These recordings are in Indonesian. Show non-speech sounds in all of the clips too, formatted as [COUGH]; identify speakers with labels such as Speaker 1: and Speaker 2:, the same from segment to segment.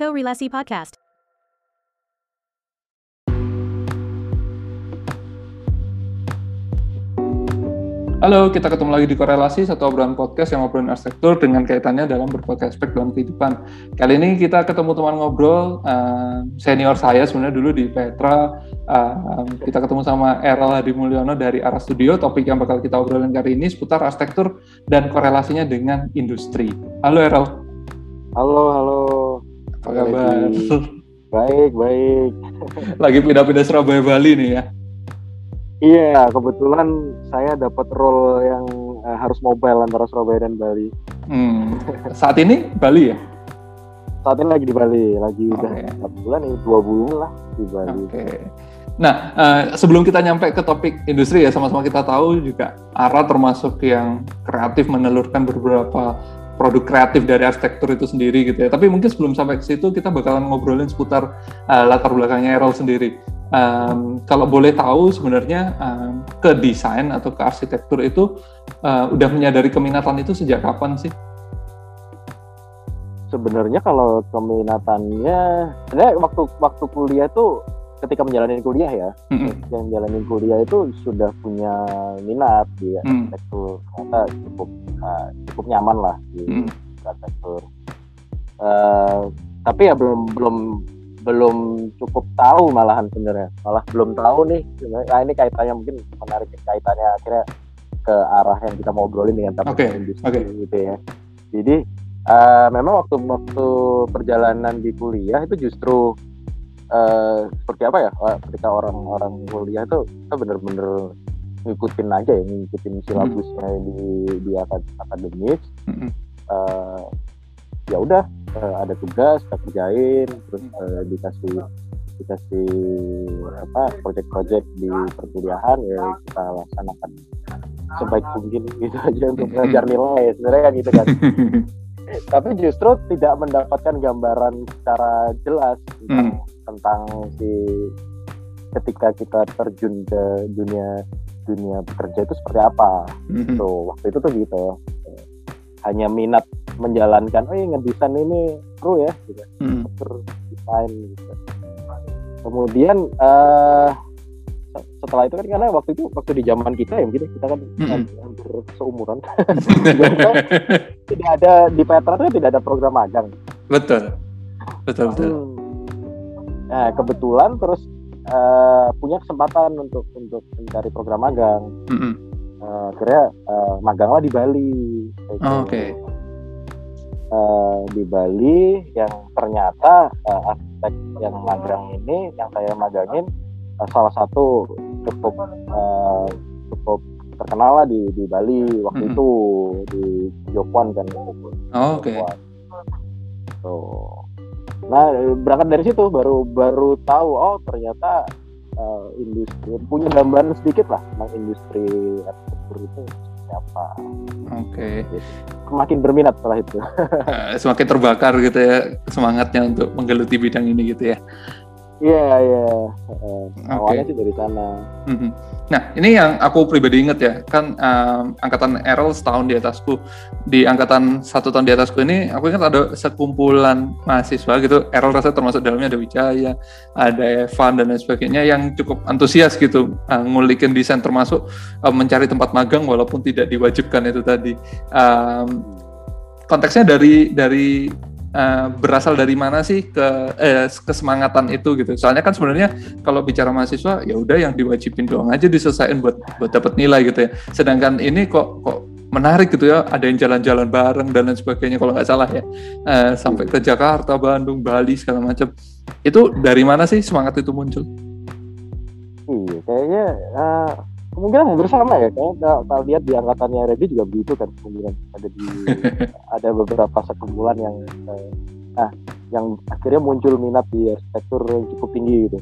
Speaker 1: Korelasi Podcast.
Speaker 2: Halo, kita ketemu lagi di Korelasi, satu obrolan podcast yang ngobrolin arsitektur dengan kaitannya dalam berbagai aspek dalam kehidupan. Kali ini kita ketemu teman ngobrol, uh, senior saya sebenarnya dulu di Petra, uh, kita ketemu sama Errol Hadi Mulyono dari Ara Studio, topik yang bakal kita obrolin kali ini seputar arsitektur dan korelasinya dengan industri. Halo Errol.
Speaker 3: Halo, halo.
Speaker 2: Apa kabar?
Speaker 3: Baik, baik. [LAUGHS]
Speaker 2: Lagi pindah-pindah Surabaya Bali nih ya?
Speaker 3: Iya, kebetulan saya dapat role yang uh, harus mobile antara Surabaya dan Bali.
Speaker 2: Hmm. Saat ini Bali ya?
Speaker 3: Saat ini lagi di Bali, lagi
Speaker 2: Oke.
Speaker 3: udah satu bulan ini dua bulan lah di Bali.
Speaker 2: Oke. Nah, eh, sebelum kita nyampe ke topik industri ya, sama-sama kita tahu juga ARA termasuk yang kreatif menelurkan beberapa produk kreatif dari arsitektur itu sendiri gitu ya. Tapi mungkin sebelum sampai ke situ kita bakalan ngobrolin seputar eh, latar belakangnya Errol sendiri. Em, kalau boleh tahu sebenarnya em, ke desain atau ke arsitektur itu eh, udah menyadari keminatan itu sejak kapan sih?
Speaker 3: Sebenarnya kalau keminatannya, sebenarnya waktu waktu kuliah tuh ketika menjalani kuliah ya, yang menjalani kuliah itu sudah punya minat di
Speaker 2: Hmm.
Speaker 3: arsitektur. Ternyata cukup uh, cukup nyaman lah di
Speaker 2: Mm.
Speaker 3: arsitektur. Eh, tapi ya belum belum belum cukup tahu malahan sebenarnya malah belum tahu nih nah ini kaitannya mungkin menarik kaitannya akhirnya ke arah yang kita mau obrolin dengan topik
Speaker 2: Oke,
Speaker 3: industri
Speaker 2: oke.
Speaker 3: gitu ya jadi eh, memang waktu waktu perjalanan di kuliah itu justru eh, seperti apa ya ketika orang-orang kuliah itu kita bener-bener ngikutin aja ya ngikutin silabusnya di di akad- akademis
Speaker 2: Mm-mm.
Speaker 3: eh, ya udah eh, ada tugas kita kerjain terus eh, dikasih dikasih apa proyek-proyek di perkuliahan ya kita laksanakan sebaik mungkin gitu aja untuk
Speaker 2: Hmm.
Speaker 3: mengajar nilai sebenarnya kan gitu kan [LAUGHS] tapi justru tidak mendapatkan gambaran secara jelas tentang, tentang si ketika kita terjun ke dunia dunia bekerja itu seperti apa.
Speaker 2: Mm-mm.
Speaker 3: tuh waktu itu tuh gitu. Hanya minat menjalankan oh iya ngedesain ini seru ya gitu.
Speaker 2: Mm.
Speaker 3: struktur desain gitu. Kemudian se- setelah itu kan karena waktu itu waktu di zaman kita ya mungkin ya, kita kan hampir- hampir seumuran [LAUGHS] [LAUGHS] tidak ada di Petra tuh tidak ada program magang
Speaker 2: betul, betul betul.
Speaker 3: Hmm. nah kebetulan terus eh, punya kesempatan untuk untuk mencari program magang
Speaker 2: Mm-mm.
Speaker 3: Eh, akhirnya eh, maganglah di Bali gitu.
Speaker 2: Oh, Oke.
Speaker 3: Eh, di Bali yang ternyata eh, arsitek yang magang ini yang saya magangin salah satu cukup eh, cukup terkenal lah di di Bali waktu
Speaker 2: Mm-mm.
Speaker 3: itu di Jokwan kan
Speaker 2: Oh, Oke.
Speaker 3: Jokwan. Tuh. Nah berangkat dari situ baru baru tahu oh ternyata eh, industri punya gambaran sedikit lah tentang industri arsitektur itu seperti apa.
Speaker 2: Oke.
Speaker 3: Semakin berminat setelah itu. [LAUGHS]
Speaker 2: Eh, semakin terbakar gitu ya semangatnya untuk menggeluti bidang ini gitu ya.
Speaker 3: Iya iya. Awalnya sih dari sana.
Speaker 2: Mhm. Nah ini yang aku pribadi inget ya kan em, angkatan Errol setahun di atasku di angkatan satu tahun di atasku ini aku ingat ada sekumpulan mahasiswa gitu Errol rasa termasuk dalamnya ada Wijaya ada Evan dan lain sebagainya yang cukup antusias gitu eh, ngulikin desain termasuk eh, mencari tempat magang walaupun tidak diwajibkan itu tadi Em, konteksnya dari dari eh, berasal dari mana sih ke eh, kesemangatan itu gitu. Soalnya kan sebenarnya kalau bicara mahasiswa ya udah yang diwajibin doang aja diselesaikan buat buat dapat nilai gitu ya. Sedangkan ini kok kok menarik gitu ya ada yang jalan-jalan bareng dan lain sebagainya kalau nggak salah ya. Eh, sampai ke Jakarta Bandung Bali segala macam. Itu dari mana sih semangat itu muncul?
Speaker 3: Iya, kayaknya eh, kemungkinan hampir sama ya. Kayaknya kalau, kalau lihat di angkatannya Redi juga begitu kan kemungkinan ada di [LAUGHS] ada beberapa sekumpulan yang eh, nah yang akhirnya muncul minat di arsitektur yang cukup tinggi gitu.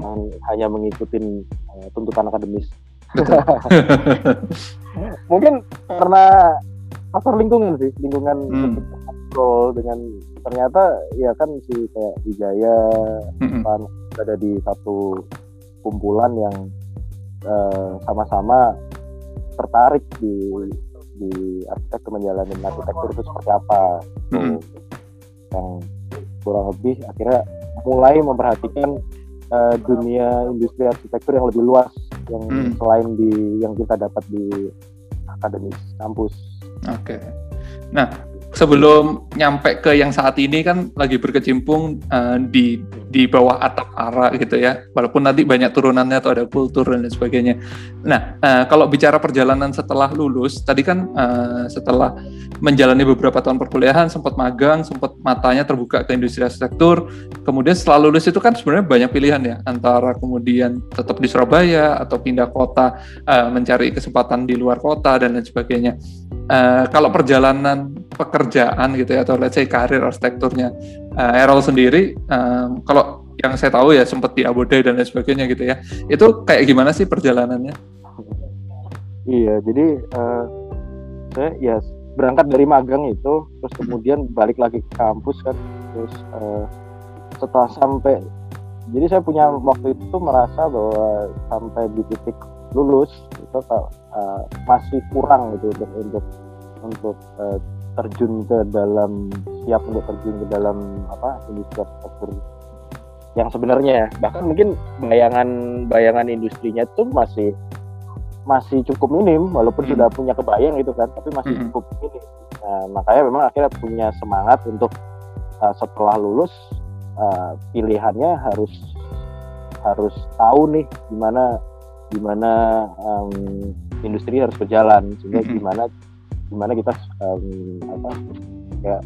Speaker 3: Jangan hanya mengikuti eh, tuntutan akademis. [LAUGHS] Mungkin karena faktor lingkungan sih, lingkungan
Speaker 2: Hmm.
Speaker 3: dengan ternyata ya kan si kayak Wijaya
Speaker 2: Mm-mm.
Speaker 3: kan ada di satu kumpulan yang eh, sama-sama tertarik di di arsitektur menjalani arsitektur itu seperti apa
Speaker 2: Mm-mm.
Speaker 3: yang kurang lebih akhirnya mulai memperhatikan uh, dunia industri arsitektur yang lebih luas yang hmm. selain di yang kita dapat di akademis kampus.
Speaker 2: Oke. Okay. Nah, sebelum nyampe ke yang saat ini kan lagi berkecimpung uh, di di bawah atap ara gitu ya. Walaupun nanti banyak turunannya atau ada kultur dan sebagainya. Nah uh, kalau bicara perjalanan setelah lulus tadi kan uh, setelah menjalani beberapa tahun perkuliahan sempat magang sempat matanya terbuka ke industri arsitektur. Kemudian setelah lulus itu kan sebenarnya banyak pilihan ya. Antara kemudian tetap di Surabaya atau pindah kota uh, mencari kesempatan di luar kota dan lain sebagainya. Uh, kalau perjalanan pekerjaan gitu ya atau let's say karir arsitekturnya. Uh, Errol sendiri um, kalau yang saya tahu ya sempat di Abu Dhabi dan lain sebagainya gitu ya. Itu kayak gimana sih perjalanannya?
Speaker 3: Iya jadi uh, saya ya berangkat dari magang itu terus kemudian balik lagi ke kampus kan. Terus uh, setelah sampai jadi saya punya waktu itu merasa bahwa sampai di titik lulus itu uh, masih kurang gitu untuk untuk untuk uh, terjun ke dalam siap untuk terjun ke dalam apa industri arsitektur yang sebenarnya ya bahkan mungkin bayangan bayangan industrinya itu masih masih cukup minim walaupun hmm. sudah punya kebayang gitu kan tapi masih hmm. cukup minim nah, makanya memang akhirnya punya semangat untuk uh, setelah lulus uh, pilihannya harus harus tahu nih gimana gimana um, industri harus berjalan sehingga mm -hmm. gimana gimana kita um, apa ya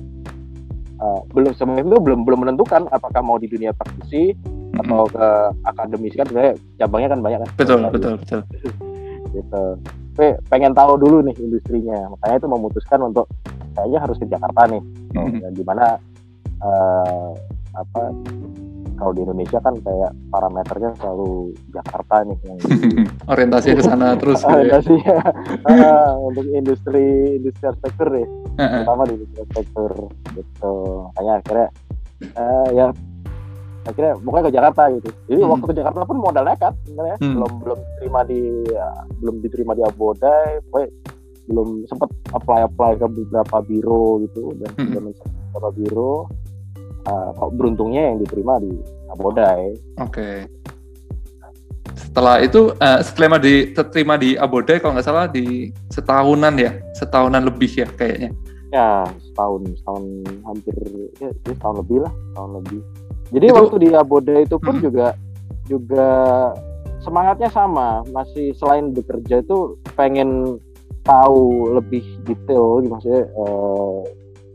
Speaker 3: uh, belum semuanya itu belum belum menentukan apakah mau di dunia praktisi mm-hmm. atau ke akademis kan sebenarnya cabangnya kan banyak kan.
Speaker 2: Betul nah, betul betul. [LAUGHS]
Speaker 3: Gitu. Tapi pengen tahu dulu nih industrinya. Makanya itu memutuskan untuk kayaknya harus ke Jakarta nih. Mm-hmm. di mana uh, apa kalau di Indonesia kan kayak parameternya selalu Jakarta nih yang [LAUGHS]
Speaker 2: orientasi ke sana [LAUGHS] terus
Speaker 3: gitu ya. orientasinya uh, [LAUGHS] untuk industri industri arsitektur nih terutama di industri arsitektur gitu makanya akhirnya uh, ya akhirnya pokoknya ke Jakarta gitu jadi hmm. waktu ke Jakarta pun modal nekat sebenarnya hmm. belum belum terima di ya, belum diterima di Abodai pokoknya belum sempat apply apply ke beberapa biro gitu dan hmm. beberapa biro uh, beruntungnya yang diterima di Abodai.
Speaker 2: Oke. Okay. Setelah itu uh, setelah diterima di Abodai kalau nggak salah di setahunan ya, setahunan lebih ya kayaknya.
Speaker 3: Ya setahun, setahun hampir ya, ya setahun lebih lah, setahun lebih. Jadi itu, waktu di Abodai itu pun hmm. juga juga semangatnya sama, masih selain bekerja itu pengen tahu lebih detail, maksudnya uh,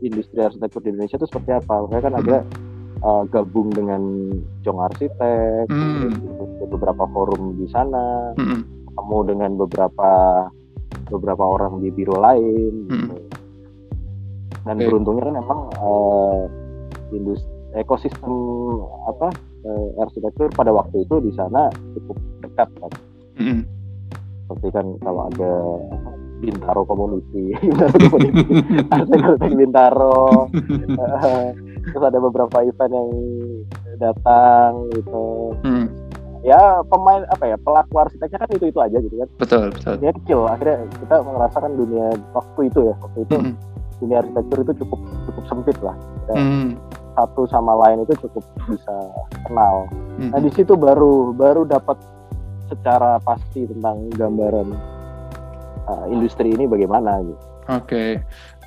Speaker 3: industri arsitektur di Indonesia itu seperti apa makanya kan ada uh, gabung dengan Jong Arsitek hmm. beberapa forum di sana hmm. ketemu dengan beberapa beberapa orang di biro lain hmm. gitu. dan okay. beruntungnya kan emang uh, industri ekosistem apa uh, arsitektur pada waktu itu di sana cukup dekat kan hmm. seperti kan kalau ada Bintaro Community, [LAUGHS] Bintaro Community, arsitek [LAUGHS] Bintaro. Terus ada beberapa event yang datang gitu. Hmm. Ya pemain apa ya pelaku arsiteknya kan itu itu aja gitu kan.
Speaker 2: Betul betul.
Speaker 3: Dia kecil akhirnya kita merasakan dunia waktu itu ya waktu itu hmm. dunia arsitektur itu cukup cukup sempit lah. Ya, hmm. Satu sama lain itu cukup bisa kenal. Hmm. Nah di situ baru baru dapat secara pasti tentang gambaran uh, industri ini bagaimana gitu.
Speaker 2: Oke, okay.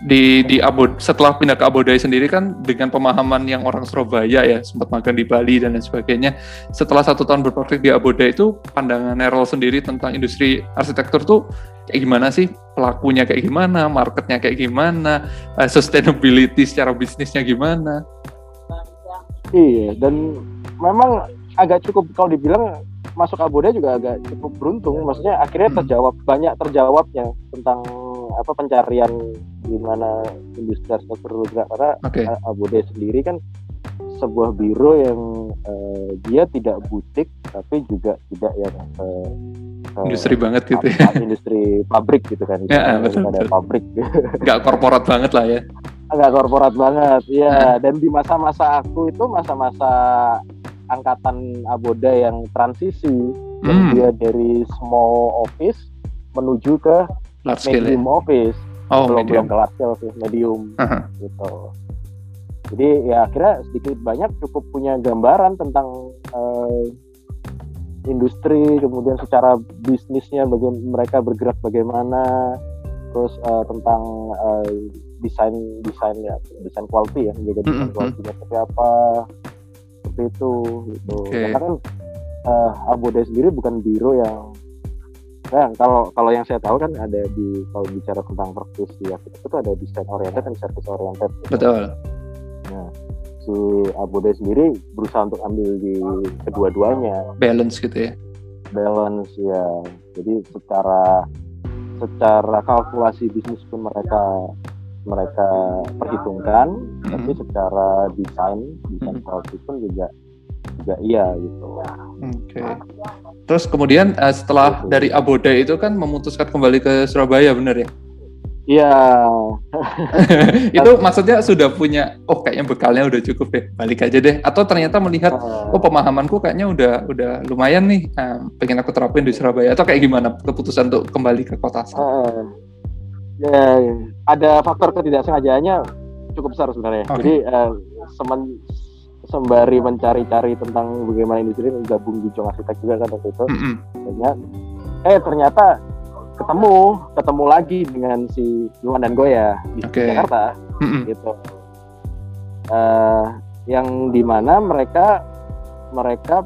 Speaker 2: di di Abod setelah pindah ke Abu Dhabi sendiri kan dengan pemahaman yang orang Surabaya ya sempat magang di Bali dan lain sebagainya. Setelah satu tahun berpraktik di Abu Dhabi itu pandangan Errol sendiri tentang industri arsitektur tuh kayak gimana sih pelakunya kayak gimana, marketnya kayak gimana, uh, sustainability secara bisnisnya gimana?
Speaker 3: Iya dan memang agak cukup kalau dibilang masuk Abuda juga agak cukup beruntung maksudnya akhirnya hmm. terjawab hmm. banyak terjawabnya tentang apa pencarian gimana industri arsitektur bergerak karena okay. Abuda sendiri kan sebuah biro yang uh, dia tidak butik tapi juga tidak yang uh,
Speaker 2: industri banget gitu ya
Speaker 3: industri pabrik gitu kan
Speaker 2: ya, betul, ada betul.
Speaker 3: pabrik
Speaker 2: nggak korporat banget lah ya
Speaker 3: nggak korporat banget ya dan di masa-masa aku itu masa-masa angkatan Aboda yang transisi hmm. yang dia dari small office menuju ke
Speaker 2: large scale
Speaker 3: medium
Speaker 2: ya?
Speaker 3: office
Speaker 2: oh,
Speaker 3: belum
Speaker 2: medium.
Speaker 3: belum ke large scale sih medium uh -huh. gitu jadi ya akhirnya sedikit banyak cukup punya gambaran tentang uh, industri kemudian secara bisnisnya bagaimana mereka bergerak bagaimana terus uh, tentang uh, desain desain ya desain quality ya menjaga desain mm -hmm. quality seperti apa seperti itu gitu okay. karena kan uh, Abode sendiri bukan biro yang Nah, kalau kalau yang saya tahu kan ada di kalau bicara tentang perkus di arsitek itu ada desain oriented dan service oriented.
Speaker 2: Betul.
Speaker 3: Nah, si Abude sendiri berusaha untuk ambil di kedua-duanya.
Speaker 2: Balance gitu ya.
Speaker 3: Balance ya. Jadi secara secara kalkulasi bisnis pun mereka mereka perhitungkan, mm -hmm. tapi secara desain desain mm -hmm. pun juga juga iya gitu. Oke.
Speaker 2: Okay. Terus kemudian uh, setelah gitu. dari Aboda itu kan memutuskan kembali ke Surabaya, benar ya?
Speaker 3: Iya. [LAUGHS]
Speaker 2: itu maksudnya sudah punya, oh kayaknya bekalnya udah cukup deh, balik aja deh. Atau ternyata melihat, uh, oh pemahamanku kayaknya udah udah lumayan nih, uh, pengen aku terapin di Surabaya. Atau kayak gimana keputusan untuk kembali ke kota? Uh,
Speaker 3: ya, ada faktor ketidaksengajaannya cukup besar sebenarnya. Okay. Jadi uh, semen sembari mencari-cari tentang bagaimana industri ini gabung di Jong Arsitek juga kan waktu itu. Mm -hmm. eh ternyata ketemu ketemu lagi dengan si Luan dan Goya di okay. Jakarta mm -hmm. gitu. Uh, yang di mana mereka mereka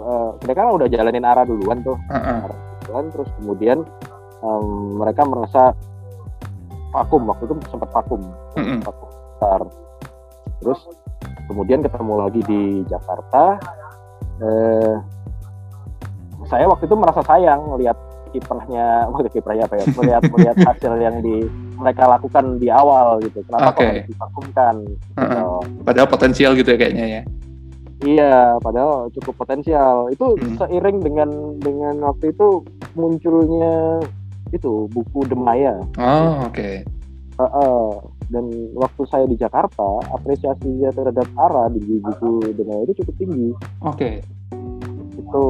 Speaker 3: uh, mereka kan udah jalanin arah duluan tuh, uh -uh. arah duluan terus kemudian um, mereka merasa vakum waktu itu sempat vakum, mm -hmm. vakum besar. Terus kemudian ketemu lagi di Jakarta eh, saya waktu itu merasa sayang melihat kiprahnya [LAUGHS] maksudnya kiprahnya apa ya melihat [LAUGHS] melihat hasil yang di mereka lakukan di awal gitu kenapa okay. kok divakumkan
Speaker 2: uh -uh. padahal potensial gitu ya kayaknya ya
Speaker 3: iya padahal cukup potensial itu hmm. seiring dengan dengan waktu itu munculnya itu buku Demaya
Speaker 2: oh oke okay.
Speaker 3: uh -uh dan waktu saya di Jakarta apresiasinya terhadap ARA di buku dunia itu cukup tinggi.
Speaker 2: Oke. Okay.
Speaker 3: Itu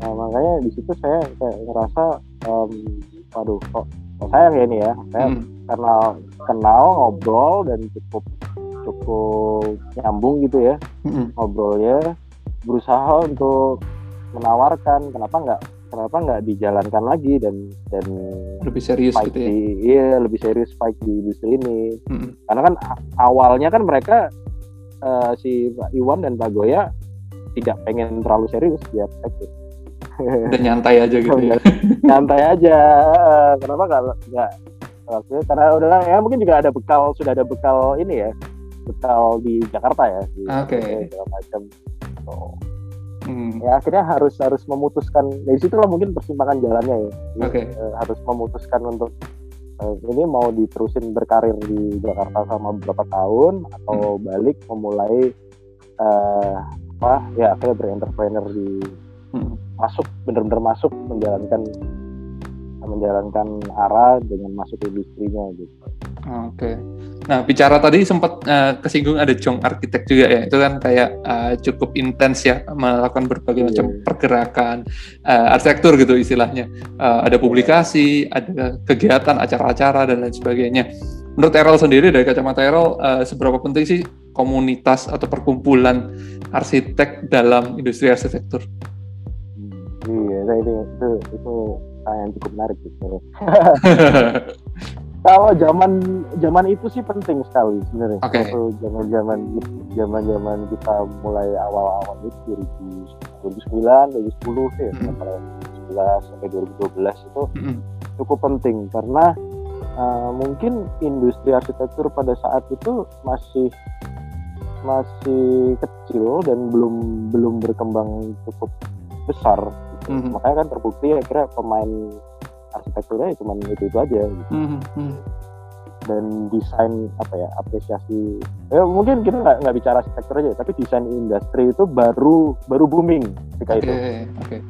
Speaker 3: nah, makanya di situ saya kayak ngerasa, um, waduh kok, kok sayang ya ini ya. Saya hmm. kenal kenal ngobrol dan cukup cukup nyambung gitu ya hmm. ngobrolnya berusaha untuk menawarkan kenapa nggak kenapa nggak dijalankan lagi dan dan
Speaker 2: lebih serius gitu ya?
Speaker 3: Di, iya lebih serius fight di industri ini hmm. karena kan awalnya kan mereka uh, si Pak Iwan dan Pak Goya tidak pengen terlalu serius ya [LAUGHS]
Speaker 2: dan nyantai aja gitu ya
Speaker 3: nyantai aja kenapa nggak nggak karena udah ya mungkin juga ada bekal sudah ada bekal ini ya bekal di Jakarta ya
Speaker 2: oke okay.
Speaker 3: macam hmm. ya akhirnya harus harus memutuskan dari situ lah mungkin persimpangan jalannya ya
Speaker 2: okay.
Speaker 3: uh, harus memutuskan untuk uh, ini mau diterusin berkarir di Jakarta sama beberapa tahun atau hmm. balik memulai uh, apa ya akhirnya berentrepreneur di hmm. masuk bener-bener masuk menjalankan menjalankan arah dengan masuk industrinya gitu.
Speaker 2: Oke. Okay. Nah, bicara tadi sempat uh, kesinggung ada Jong Arsitek juga ya. Itu kan kayak uh, cukup intens ya melakukan berbagai yeah. macam pergerakan uh, arsitektur gitu istilahnya. Uh, ada publikasi, ada kegiatan, acara-acara dan lain sebagainya. Menurut Errol sendiri dari kacamata Errol, uh, seberapa penting sih komunitas atau perkumpulan arsitek dalam industri arsitektur?
Speaker 3: Hmm, iya, itu itu itu yang cukup menarik gitu. [LAUGHS] kalau zaman zaman itu sih penting sekali sebenarnya.
Speaker 2: Okay.
Speaker 3: zaman zaman zaman zaman kita mulai awal-awal itu 2009, 2010 sih, mm -hmm. 2011 sampai 2012 itu mm -hmm. cukup penting karena uh, mungkin industri arsitektur pada saat itu masih masih kecil dan belum belum berkembang cukup besar. Gitu. Mm -hmm. Makanya kan terbukti akhirnya pemain arsitekturnya ya cuma itu itu aja gitu. mm -hmm. dan desain apa ya apresiasi ya mungkin kita nggak nggak bicara arsitektur aja tapi desain industri itu baru baru booming ketika okay, itu
Speaker 2: okay.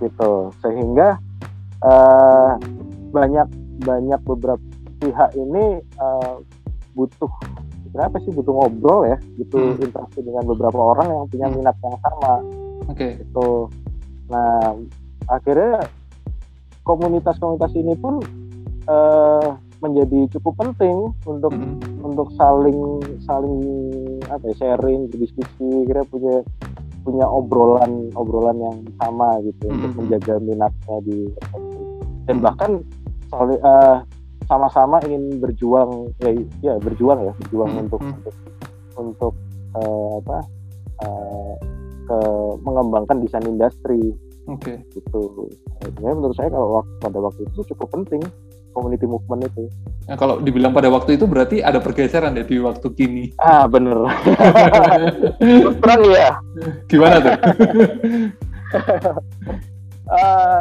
Speaker 3: gitu sehingga uh, banyak banyak beberapa pihak ini uh, butuh kenapa sih butuh ngobrol ya butuh hmm. interaksi dengan beberapa orang yang punya hmm. minat yang sama
Speaker 2: okay.
Speaker 3: itu nah akhirnya komunitas-komunitas ini pun uh, menjadi cukup penting untuk
Speaker 2: Mm-mm.
Speaker 3: untuk saling saling apa ya sharing berdiskusi kira punya punya obrolan obrolan yang sama gitu untuk
Speaker 2: Mhm.
Speaker 3: menjaga minatnya di dan
Speaker 2: Mhm.
Speaker 3: bahkan saling eh, sama-sama ingin berjuang ya, ya berjuang ya berjuang
Speaker 2: Mhm.
Speaker 3: untuk untuk untuk eh, apa eh, ke mengembangkan desain industri
Speaker 2: Oke.
Speaker 3: gitu. Sebenarnya menurut saya kalau wak- pada waktu itu cukup penting community movement itu.
Speaker 2: Nah, kalau dibilang pada waktu itu berarti ada pergeseran ya di waktu kini.
Speaker 3: Ah bener. Terang ya.
Speaker 2: Gimana tuh?
Speaker 3: Eh,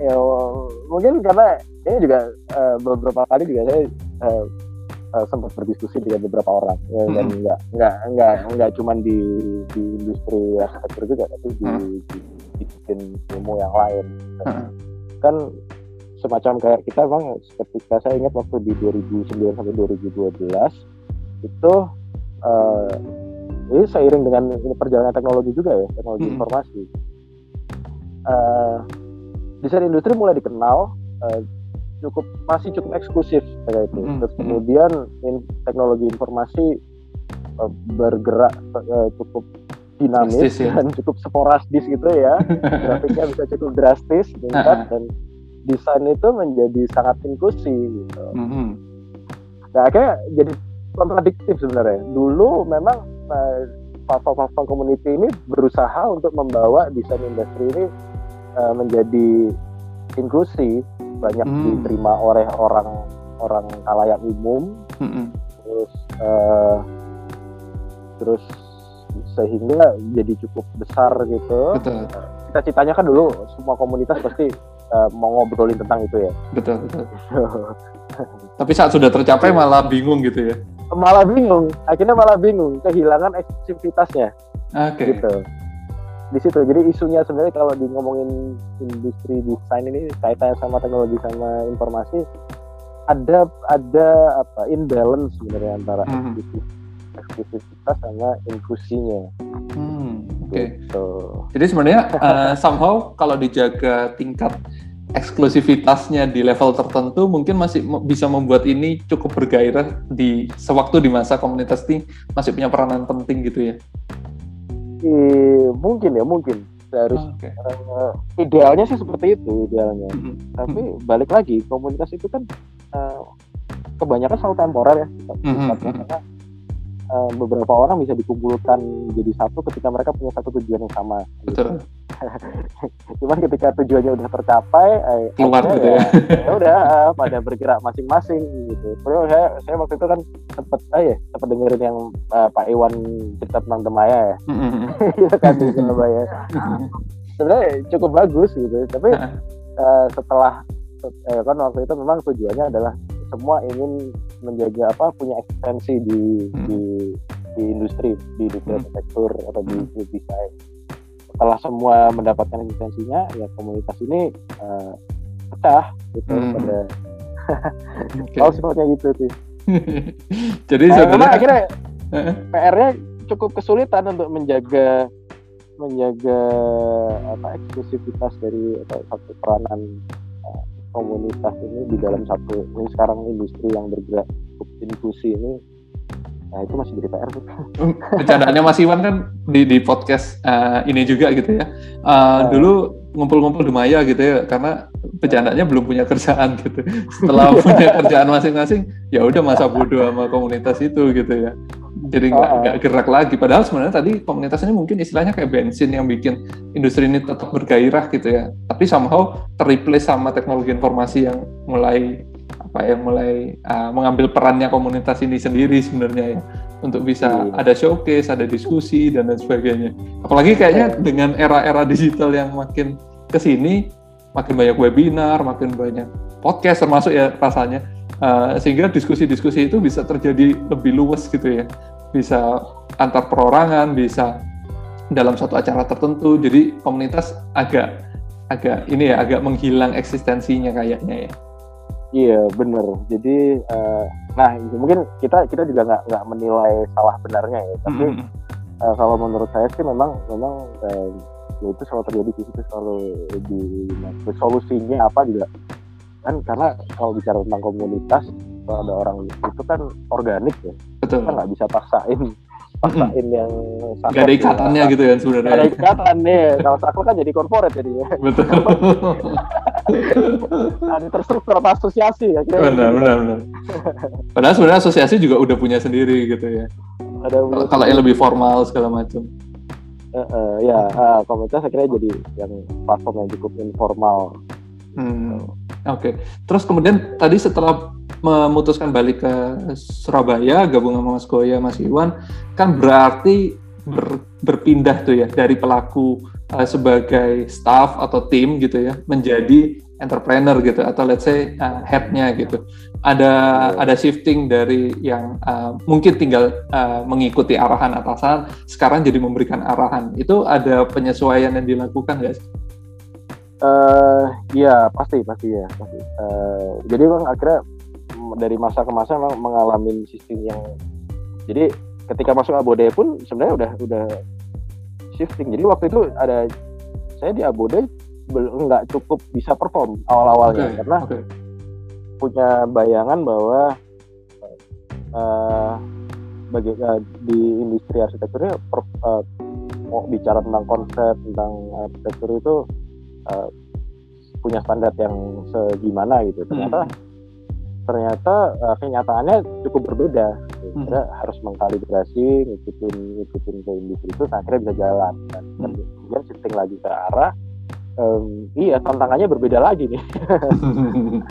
Speaker 3: [LAUGHS] ya mungkin karena ini juga eh, beberapa kali juga saya eh, eh, sempat berdiskusi dengan beberapa orang ya, dan
Speaker 2: Mhm.
Speaker 3: nggak nggak nggak nggak cuman di di industri arsitektur juga tapi di,
Speaker 2: Hmm.
Speaker 3: di, di bikin ilmu yang lain
Speaker 2: Heeh.
Speaker 3: kan semacam kayak kita bang ketika saya ingat waktu di 2009 sampai 2012 itu eh ini seiring dengan ini perjalanan teknologi juga ya teknologi
Speaker 2: Mm-mm.
Speaker 3: informasi eh desain industri mulai dikenal eh, cukup masih cukup eksklusif kayak itu
Speaker 2: Mm-mm.
Speaker 3: terus
Speaker 2: Mm-mm.
Speaker 3: kemudian in- teknologi informasi eh, bergerak eh, cukup dinamis
Speaker 2: ya.
Speaker 3: dan cukup sporadis gitu ya [LAUGHS] grafiknya bisa cukup drastis meningkat dan desain itu menjadi sangat inklusi gitu.
Speaker 2: Mhm.
Speaker 3: Nah, akhirnya jadi kontradiktif sebenarnya. Dulu memang eh, platform-platform community ini berusaha untuk membawa desain industri ini eh, menjadi inklusi, banyak
Speaker 2: Hmm.
Speaker 3: diterima oleh orang orang kalayak umum,
Speaker 2: Mhm.
Speaker 3: terus eh, terus sehingga jadi cukup besar gitu.
Speaker 2: Betul,
Speaker 3: Cita-citanya kan dulu semua komunitas pasti eh, mau ngobrolin tentang itu ya.
Speaker 2: betul, betul. [LAUGHS] Tapi saat sudah tercapai malah bingung gitu ya.
Speaker 3: malah bingung, akhirnya malah bingung, kehilangan eksklusivitasnya.
Speaker 2: Oke.
Speaker 3: gitu di situ jadi isunya sebenarnya kalau di ngomongin industri desain ini kaitannya sama teknologi sama informasi ada ada apa imbalance sebenarnya antara eksklusif eksklusivitas sama inklusinya
Speaker 2: Hmm, Oke.
Speaker 3: gitu
Speaker 2: Jadi sebenarnya [LAUGHS] eh, somehow kalau dijaga tingkat eksklusivitasnya di level tertentu mungkin masih bisa membuat ini cukup bergairah di sewaktu di masa komunitas ini masih punya peranan penting gitu ya.
Speaker 3: Mungkin ya mungkin harus
Speaker 2: Oke.
Speaker 3: eh, idealnya sih seperti itu idealnya
Speaker 2: Mhm.
Speaker 3: tapi balik lagi komunitas itu kan eh, kebanyakan selalu temporer ya
Speaker 2: Mhm, mhm.
Speaker 3: karena eh, beberapa orang bisa dikumpulkan jadi satu ketika mereka punya satu tujuan yang sama
Speaker 2: Betul. [LAUGHS]
Speaker 3: cuman ketika tujuannya udah tercapai eh,
Speaker 2: Keluar gitu ya.
Speaker 3: ya udah eh, pada bergerak masing-masing gitu Padahal saya saya waktu itu kan sempet eh ya sempet dengerin yang eh, Pak Iwan cerita tentang Demaya ya. [LAUGHS] Iya kan di Surabaya sebenarnya cukup bagus gitu tapi eh, setelah eh, kan waktu itu memang tujuannya adalah semua ingin menjaga apa punya eksistensi di
Speaker 2: Hmm.
Speaker 3: di di industri di industri
Speaker 2: Hmm.
Speaker 3: arsitektur atau di,
Speaker 2: Hmm.
Speaker 3: di desain setelah semua mendapatkan eksistensinya ya komunitas ini eh, pecah gitu
Speaker 2: Hmm.
Speaker 3: pada [LAUGHS]
Speaker 2: Oke.
Speaker 3: oh sifatnya gitu sih [LAUGHS]
Speaker 2: Jadi
Speaker 3: Nah,
Speaker 2: sebenarnya
Speaker 3: akhirnya. PR-nya cukup kesulitan untuk menjaga menjaga apa eksklusivitas dari atau satu peranan komunitas ini di dalam satu ini sekarang industri yang bergerak cukup inklusi ini nah itu masih jadi PR tuh [LAUGHS]
Speaker 2: bercandaannya Mas Iwan kan di di podcast eh, ini juga gitu ya. Eh, dulu ngumpul-ngumpul di Maya gitu ya karena bercandanya belum punya kerjaan gitu. Setelah [LAUGHS] punya kerjaan masing-masing, ya udah masa bodoh sama komunitas itu gitu ya. Jadi nggak
Speaker 3: oh.
Speaker 2: nggak gerak lagi. Padahal sebenarnya tadi komunitas ini mungkin istilahnya kayak bensin yang bikin industri ini tetap bergairah gitu ya. Tapi somehow terreplace sama teknologi informasi yang mulai apa yang mulai uh, mengambil perannya komunitas ini sendiri sebenarnya ya untuk bisa
Speaker 3: Iya.
Speaker 2: ada showcase, ada diskusi dan lain sebagainya. Apalagi kayaknya dengan era-era digital yang makin ke sini, makin banyak webinar, makin banyak podcast termasuk ya rasanya, uh, sehingga diskusi-diskusi itu bisa terjadi lebih luas gitu ya, bisa antar perorangan, bisa dalam suatu acara tertentu. Jadi komunitas agak agak ini ya agak menghilang eksistensinya kayaknya ya.
Speaker 3: iya bener jadi eh, nah mungkin kita kita juga nggak nggak menilai salah benarnya ya tapi
Speaker 2: Mm-mm.
Speaker 3: Eh, kalau menurut saya sih memang memang eh, ya itu selalu terjadi di situ selalu di nah, solusinya apa juga kan karena kalau bicara tentang komunitas ada orang itu kan organik ya.
Speaker 2: Betul.
Speaker 3: Kita nggak bisa paksain. Paksain yang
Speaker 2: nggak ada ikatannya gitu kan sebenarnya.
Speaker 3: Ada ikatan nih kalau saklek kan jadi korporat jadinya.
Speaker 2: Betul.
Speaker 3: Ada terstruktur apa asosiasi ya kira
Speaker 2: benar benar benar. Padahal sebenarnya asosiasi juga udah punya sendiri gitu ya.
Speaker 3: Ada
Speaker 2: kalau yang lebih formal segala macam.
Speaker 3: Uh, uh, ya uh, komunitas akhirnya jadi yang platform yang cukup informal.
Speaker 2: Hmm, Oke, terus kemudian tadi setelah memutuskan balik ke Surabaya, gabung sama Mas Goya, Mas Iwan, kan berarti ber, berpindah tuh ya dari pelaku uh, sebagai staff atau tim gitu ya, menjadi entrepreneur gitu atau let's say uh, headnya gitu. Ada ada shifting dari yang uh, mungkin tinggal uh, mengikuti arahan atasan, sekarang jadi memberikan arahan. Itu ada penyesuaian yang dilakukan nggak sih?
Speaker 3: Uh, ya pasti pasti ya pasti. Uh, jadi bang akhirnya dari masa ke masa memang mengalami sistem yang jadi ketika masuk Abode pun sebenarnya udah udah shifting. Jadi waktu itu ada saya di Abode nggak cukup bisa perform awal-awalnya okay, karena okay. punya bayangan bahwa uh, bagi uh, di industri arsitekturnya per, uh, mau bicara tentang konsep tentang arsitektur itu uh, punya standar yang segimana gitu ternyata hmm. ternyata uh, kenyataannya cukup berbeda hmm. harus mengkalibrasi ngikutin ngikutin ke industri itu nah, akhirnya bisa jalan dan hmm. kemudian shifting lagi ke arah um, iya tantangannya berbeda lagi nih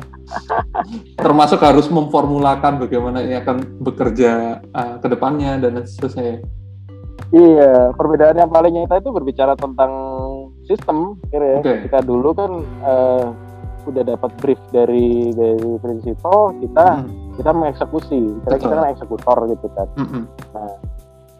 Speaker 3: [LAUGHS]
Speaker 2: termasuk harus memformulakan bagaimana ini akan bekerja uh, ke depannya dan seterusnya
Speaker 3: iya perbedaan yang paling nyata itu berbicara tentang sistem kira ya okay. kita dulu kan uh, udah dapat brief dari dari prinsipal kita mm. kita mengeksekusi kita kita kan eksekutor gitu kan mm -hmm. nah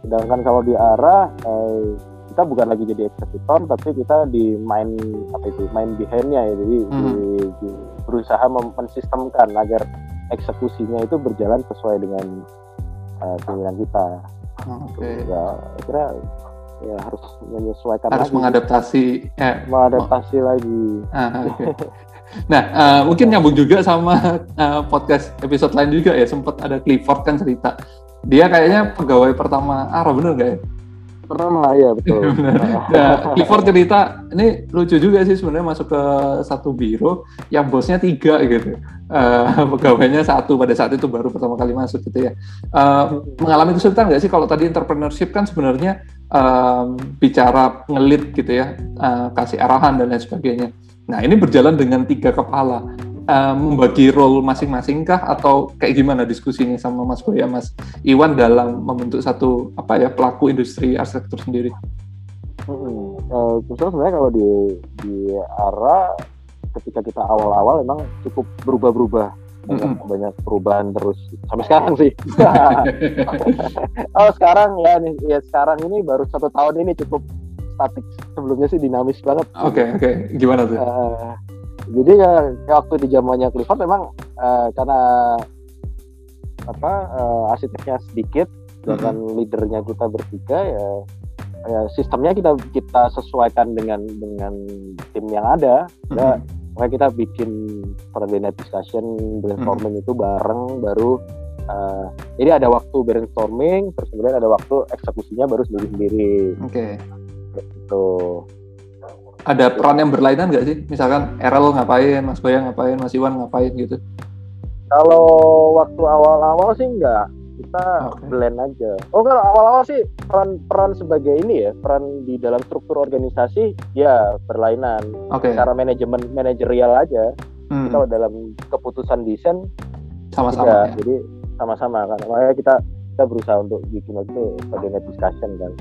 Speaker 3: sedangkan kalau di arah uh, kita bukan lagi jadi eksekutor tapi kita di main apa itu main behindnya ya jadi mm. di, di, berusaha mensistemkan agar eksekusinya itu berjalan sesuai dengan uh, keinginan kita.
Speaker 2: Okay.
Speaker 3: Ya, kira ya harus menyesuaikan
Speaker 2: harus
Speaker 3: lagi.
Speaker 2: mengadaptasi
Speaker 3: ya. mengadaptasi oh. lagi
Speaker 2: ah, okay. nah uh, mungkin nyambung juga sama uh, podcast episode lain juga ya sempat ada Clifford kan cerita dia kayaknya pegawai pertama ah bener gak ya
Speaker 3: pertama [LAUGHS] ya betul.
Speaker 2: Nah, Clifford cerita ini lucu juga sih sebenarnya masuk ke satu biro yang bosnya tiga gitu. Uh, [LAUGHS] pegawainya satu pada saat itu baru pertama kali masuk gitu ya. Uh, mengalami kesulitan nggak sih kalau tadi entrepreneurship kan sebenarnya um, bicara ngelit gitu ya, uh, kasih arahan dan lain sebagainya. Nah ini berjalan dengan tiga kepala, uh, membagi role masing-masing kah atau kayak gimana diskusinya sama Mas Boya, Mas Iwan dalam membentuk satu apa ya pelaku industri arsitektur sendiri?
Speaker 3: Hmm, uh, sebenarnya kalau di di arah ketika kita awal-awal memang cukup berubah-berubah banyak, mm -hmm. banyak perubahan terus sampai sekarang sih. [LAUGHS] oh sekarang ya nih ya sekarang ini baru satu tahun ini cukup statik sebelumnya sih dinamis banget.
Speaker 2: Oke okay, oke okay. gimana tuh?
Speaker 3: Uh, jadi ya waktu di zamannya Clifford memang uh, karena apa uh, arsiteknya sedikit dengan mm -hmm. leadernya kita bertiga ya ya sistemnya kita kita sesuaikan dengan dengan tim yang ada. Mm -hmm makanya kita bikin coordinate discussion brainstorming hmm. itu bareng baru uh, jadi ada waktu brainstorming terus kemudian ada waktu eksekusinya baru sendiri sendiri
Speaker 2: oke okay.
Speaker 3: gitu
Speaker 2: ada peran yang berlainan nggak sih misalkan Errol ngapain Mas Bayang ngapain Mas Iwan ngapain gitu
Speaker 3: kalau waktu awal-awal sih enggak kita okay. blend aja. Oh kalau awal-awal sih peran peran sebagai ini ya peran di dalam struktur organisasi ya berlainan.
Speaker 2: Okay.
Speaker 3: Cara manajemen manajerial aja. Hmm. Kalau dalam keputusan desain
Speaker 2: sama-sama.
Speaker 3: Ya. Jadi sama-sama kan. Makanya kita kita berusaha untuk bikin itu coordinate discussion kan.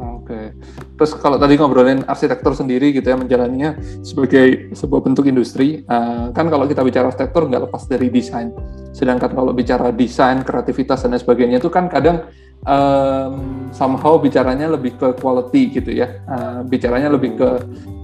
Speaker 2: Oke. Terus kalau tadi ngobrolin arsitektur sendiri gitu ya menjalannya sebagai sebuah bentuk industri, uh, kan kalau kita bicara arsitektur nggak lepas dari desain. Sedangkan kalau bicara desain, kreativitas dan lain sebagainya itu kan kadang um, somehow bicaranya lebih ke quality gitu ya. Uh, bicaranya lebih ke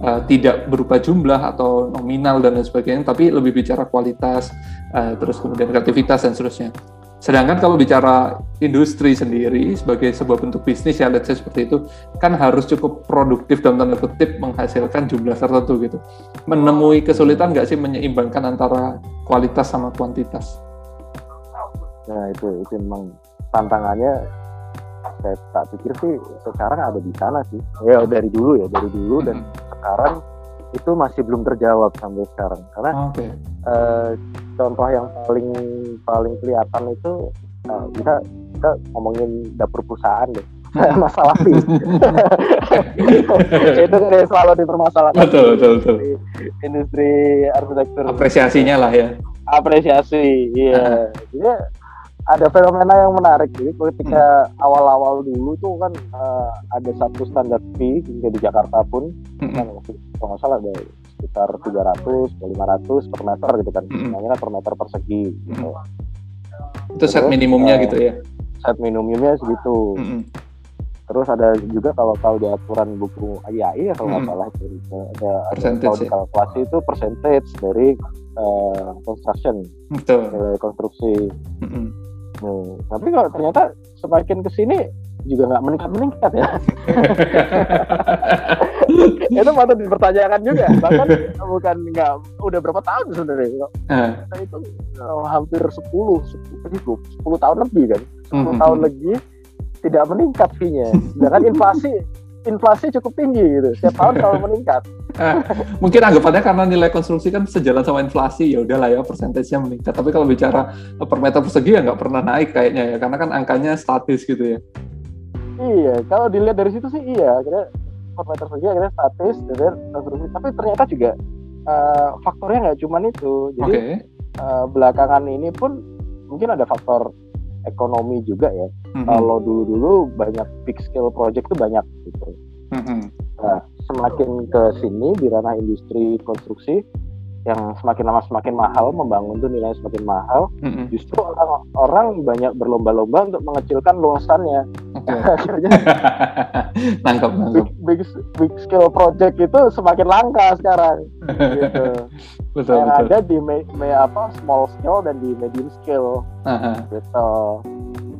Speaker 2: uh, tidak berupa jumlah atau nominal dan lain sebagainya, tapi lebih bicara kualitas, uh, terus kemudian kreativitas dan seterusnya Sedangkan kalau bicara industri sendiri sebagai sebuah bentuk bisnis ya let's say seperti itu kan harus cukup produktif dalam tanda kutip menghasilkan jumlah tertentu gitu. Menemui kesulitan nggak sih menyeimbangkan antara kualitas sama kuantitas?
Speaker 3: Nah itu itu memang tantangannya saya tak pikir sih sekarang ada di sana sih. Ya dari dulu ya dari dulu dan sekarang itu masih belum terjawab sampai sekarang. Karena okay. uh, eh, contoh yang paling paling kelihatan itu uh, kita kita ngomongin dapur perusahaan deh. Masalah fee. [LAUGHS] Itu kan yang selalu dipermasalahkan.
Speaker 2: Betul betul betul.
Speaker 3: Industri arsitektur.
Speaker 2: Apresiasinya lah ya.
Speaker 3: Apresiasi iya. Jadi ada fenomena yang menarik jadi ketika hmm. awal-awal dulu tuh kan uh, ada satu standar fee hingga di Jakarta pun hmm. kan kalau nggak salah ada sekitar 300 ke 500 per meter gitu kan hmm. namanya per meter persegi gitu.
Speaker 2: itu set minimumnya uh, gitu ya
Speaker 3: set minimumnya segitu hmm. terus ada juga kalau tahu di aturan buku IAI ya kalau nggak hmm. salah itu ada, ada kalau di kalkulasi itu percentage dari uh, construction
Speaker 2: Betul.
Speaker 3: dari konstruksi hmm Hmm, tapi kalau ternyata semakin ke sini juga nggak meningkat meningkat ya. [LAUGHS] itu patut dipertanyakan juga. Bahkan bukan nggak udah berapa tahun sebenarnya. Uh. itu oh, hampir 10, 10, 10 tahun lebih kan. 10 mm -hmm. tahun lagi tidak meningkat fee-nya. Sedangkan inflasi inflasi cukup tinggi gitu. Setiap tahun [LAUGHS] selalu meningkat.
Speaker 2: Mungkin anggapannya karena nilai konstruksi kan sejalan sama inflasi ya udahlah ya persentasenya meningkat. Tapi kalau bicara per meter persegi ya nggak pernah naik kayaknya ya karena kan angkanya statis gitu ya.
Speaker 3: Iya, kalau dilihat dari situ sih iya, kira per meter persegi akhirnya statis dan konstruksi. Tapi ternyata juga uh, faktornya nggak cuma itu. Jadi okay. uh, eh, belakangan ini pun mungkin ada faktor ekonomi juga ya. Mm-hmm. Kalau dulu-dulu banyak big scale project itu banyak gitu. Mm-hmm. Nah, semakin ke sini di ranah industri konstruksi yang semakin lama semakin mahal membangun tuh nilai semakin mahal mm-hmm. justru orang orang banyak berlomba-lomba untuk mengecilkan luasannya okay. [LAUGHS] akhirnya [LAUGHS]
Speaker 2: nangkep nangkep
Speaker 3: big, big scale project itu semakin langka sekarang gitu [LAUGHS] betul, yang betul. ada di me, me, apa small scale dan di medium scale uh-huh. gitu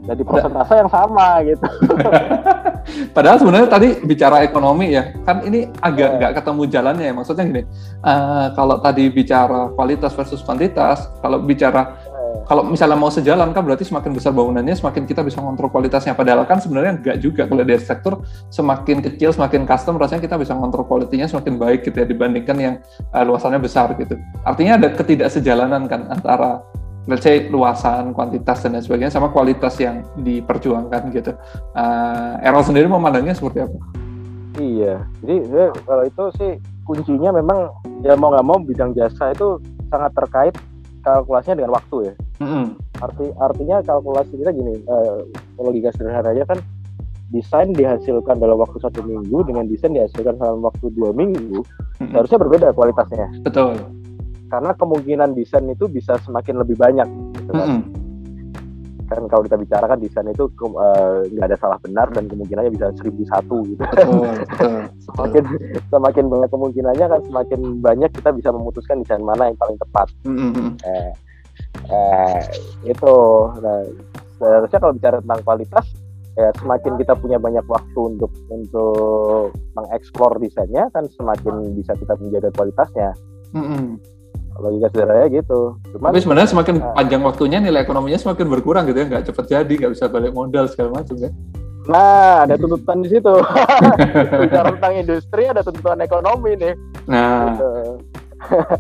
Speaker 3: jadi persentase yang sama gitu. [LAUGHS]
Speaker 2: Padahal sebenarnya tadi bicara ekonomi ya, kan ini agak iya. nggak yeah. ketemu jalannya ya. Maksudnya gini, uh, kalau tadi bicara kualitas versus kuantitas, kalau bicara yeah. kalau misalnya mau sejalan kan berarti semakin besar bangunannya, semakin kita bisa kontrol kualitasnya. Padahal kan sebenarnya nggak juga kalau dari sektor semakin kecil, semakin custom, rasanya kita bisa kontrol kualitinya semakin baik gitu ya dibandingkan yang uh, luasannya besar gitu. Artinya ada ketidaksejalanan kan antara let's say luasan, kuantitas dan lain sebagainya sama kualitas yang diperjuangkan gitu. Uh, Errol sendiri memandangnya seperti apa?
Speaker 3: Iya, jadi kalau itu sih kuncinya memang ya mau nggak mau bidang jasa itu sangat terkait kalkulasinya dengan waktu ya. Mm-hmm. Arti artinya kalkulasi kita gini, uh, logika sederhananya kan desain dihasilkan dalam waktu satu minggu dengan desain dihasilkan dalam waktu dua minggu, mm-hmm. seharusnya berbeda kualitasnya.
Speaker 2: Betul
Speaker 3: karena kemungkinan desain itu bisa semakin lebih banyak gitu kan. Mm -hmm. kan kalau kita bicara kan desain itu eh, nggak uh, ada salah benar dan kemungkinannya bisa seribu satu gitu [LAUGHS] semakin semakin banyak kemungkinannya kan semakin banyak kita bisa memutuskan desain mana yang paling tepat mm -hmm. eh, eh, itu nah, seharusnya kalau bicara tentang kualitas ya semakin kita punya banyak waktu untuk untuk mengeksplor desainnya kan semakin bisa kita menjaga kualitasnya mm -hmm logika sederhananya gitu.
Speaker 2: Cuman, Tapi sebenarnya semakin nah, panjang waktunya nilai ekonominya semakin berkurang gitu ya, nggak cepat jadi, nggak bisa balik modal segala macam ya.
Speaker 3: Nah, ada [LAUGHS] tuntutan di situ. [LAUGHS] Bicara tentang industri ada tuntutan ekonomi nih.
Speaker 2: Nah, gitu.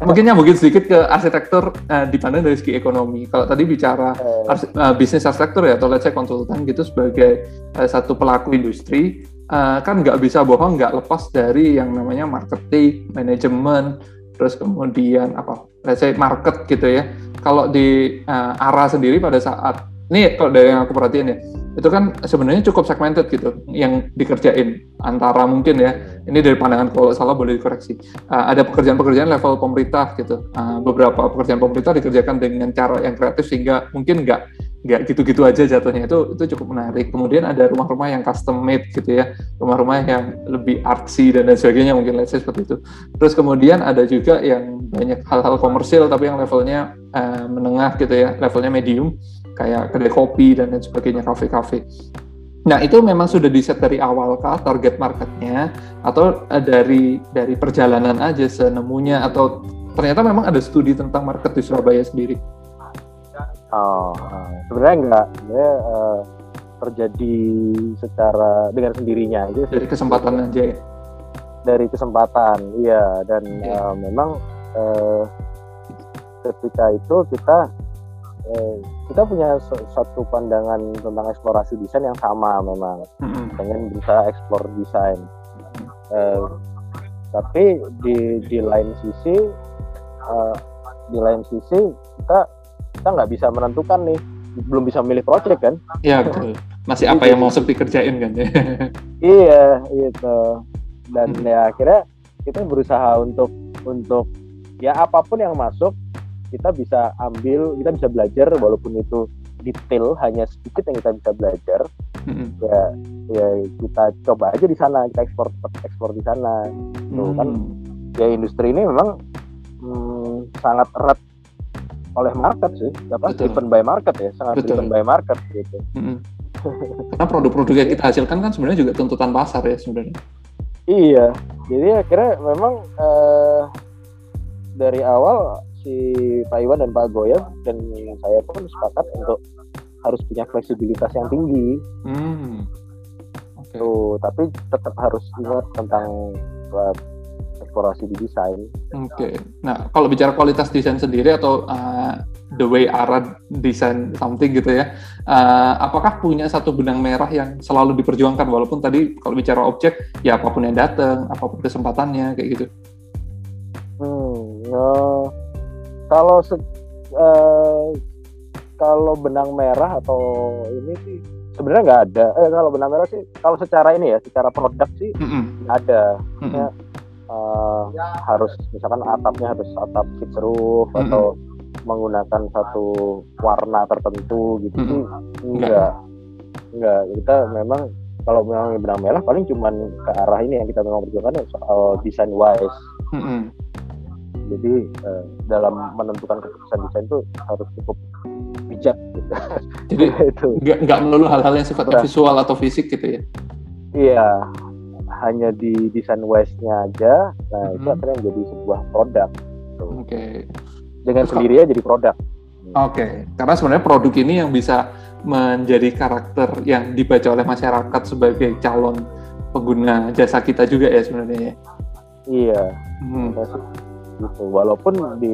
Speaker 2: mungkin mungkin sedikit ke arsitektur uh, dipandang dari segi ekonomi. Kalau tadi bicara eh. uh, bisnis arsitektur ya, atau let's say konsultan gitu sebagai uh, satu pelaku industri, uh, kan nggak bisa bohong, nggak lepas dari yang namanya marketing, manajemen, terus kemudian apa? Let's say market gitu ya. Kalau di uh, arah sendiri pada saat ini kalau dari yang aku perhatiin ya itu kan sebenarnya cukup segmented gitu yang dikerjain antara mungkin ya. Ini dari pandangan kalau salah boleh dikoreksi. Uh, ada pekerjaan-pekerjaan level pemerintah gitu. Uh, beberapa pekerjaan pemerintah dikerjakan dengan cara yang kreatif sehingga mungkin nggak nggak gitu-gitu aja jatuhnya. Itu itu cukup menarik. Kemudian ada rumah-rumah yang custom made gitu ya. Rumah-rumah yang lebih artsy dan lain sebagainya mungkin let's say seperti itu. Terus kemudian ada juga yang banyak hal-hal komersil tapi yang levelnya uh, menengah gitu ya. Levelnya medium kayak kedai kopi dan lain sebagainya, kafe-kafe. Nah itu memang sudah di set dari awal kah target marketnya? Atau eh, dari dari perjalanan aja senemunya? Atau ternyata memang ada studi tentang market di Surabaya sendiri?
Speaker 3: Oh, sebenarnya enggak, sebenarnya uh, terjadi secara dengan sendirinya aja.
Speaker 2: Dari kesempatan aja ya?
Speaker 3: Dari kesempatan, iya dan okay. uh, memang uh, ketika itu kita uh, kita punya satu pandangan tentang eksplorasi desain yang sama memang mm-hmm. pengen bisa eksplor desain uh, tapi di di lain sisi uh, di lain sisi kita kita nggak bisa menentukan nih. Belum bisa milih project kan?
Speaker 2: Iya betul. Masih apa yang mau dikerjain kan? Ya [LAUGHS]
Speaker 3: iya gitu. Dan hmm. ya akhirnya kita berusaha untuk untuk ya apa pun yang masuk kita bisa ambil kita bisa belajar walaupun itu detail hanya sedikit yang kita bisa belajar. Mm-hmm. ya ya kita coba aja di sana kita ekspor ekspor di sana. Tuh mm. kan ya industri ini memang hmm, sangat erat oleh market sih apa driven by market ya sangat Betul. driven by market gitu mm-hmm.
Speaker 2: karena produk-produk yang kita hasilkan kan sebenarnya juga tuntutan pasar ya sebenarnya
Speaker 3: iya jadi akhirnya memang uh, dari awal si Pak Iwan dan Pak Goyem dan saya pun sepakat untuk harus punya fleksibilitas yang tinggi. Hmm. Okay. Tuh, tapi tetap harus ingat tentang uh, eksplorasi di desain.
Speaker 2: Oke. Okay. Nah, kalau bicara kualitas desain sendiri atau uh, the way Arad desain something gitu ya, uh, apakah punya satu benang merah yang selalu diperjuangkan walaupun tadi kalau bicara objek ya apa pun yang datang, apa pun kesempatannya kayak gitu.
Speaker 3: Hmm, ya, kalau se uh, kalau benang merah atau ini sih sebenarnya nggak ada. Eh kalau benang merah sih kalau secara ini ya, secara produk sih mm -hmm. ada. Mm -hmm. Uh, harus misalkan atapnya harus atap fix roof mm -hmm. atau menggunakan satu warna tertentu gitu mm -hmm. sih enggak. Enggak, kita memang kalau memang benang merah paling cuman ke arah ini yang kita memang perjuangkan soal desain wise. Mm -hmm jadi uh, dalam menentukan keputusan desain itu harus cukup bijak gitu.
Speaker 2: Jadi [LAUGHS] itu nggak nggak melulu hal-hal yang sifatnya nah, visual atau fisik gitu ya?
Speaker 3: Iya, hanya di desain wise-nya aja. Nah mm-hmm. itu akhirnya menjadi sebuah produk.
Speaker 2: Gitu. Oke. Okay.
Speaker 3: Dengan Terus sendirinya jadi produk.
Speaker 2: Oke, okay. karena sebenarnya produk ini yang bisa menjadi karakter yang dibaca oleh masyarakat sebagai calon pengguna jasa kita juga ya sebenarnya ya.
Speaker 3: Iya. Hmm gitu walaupun di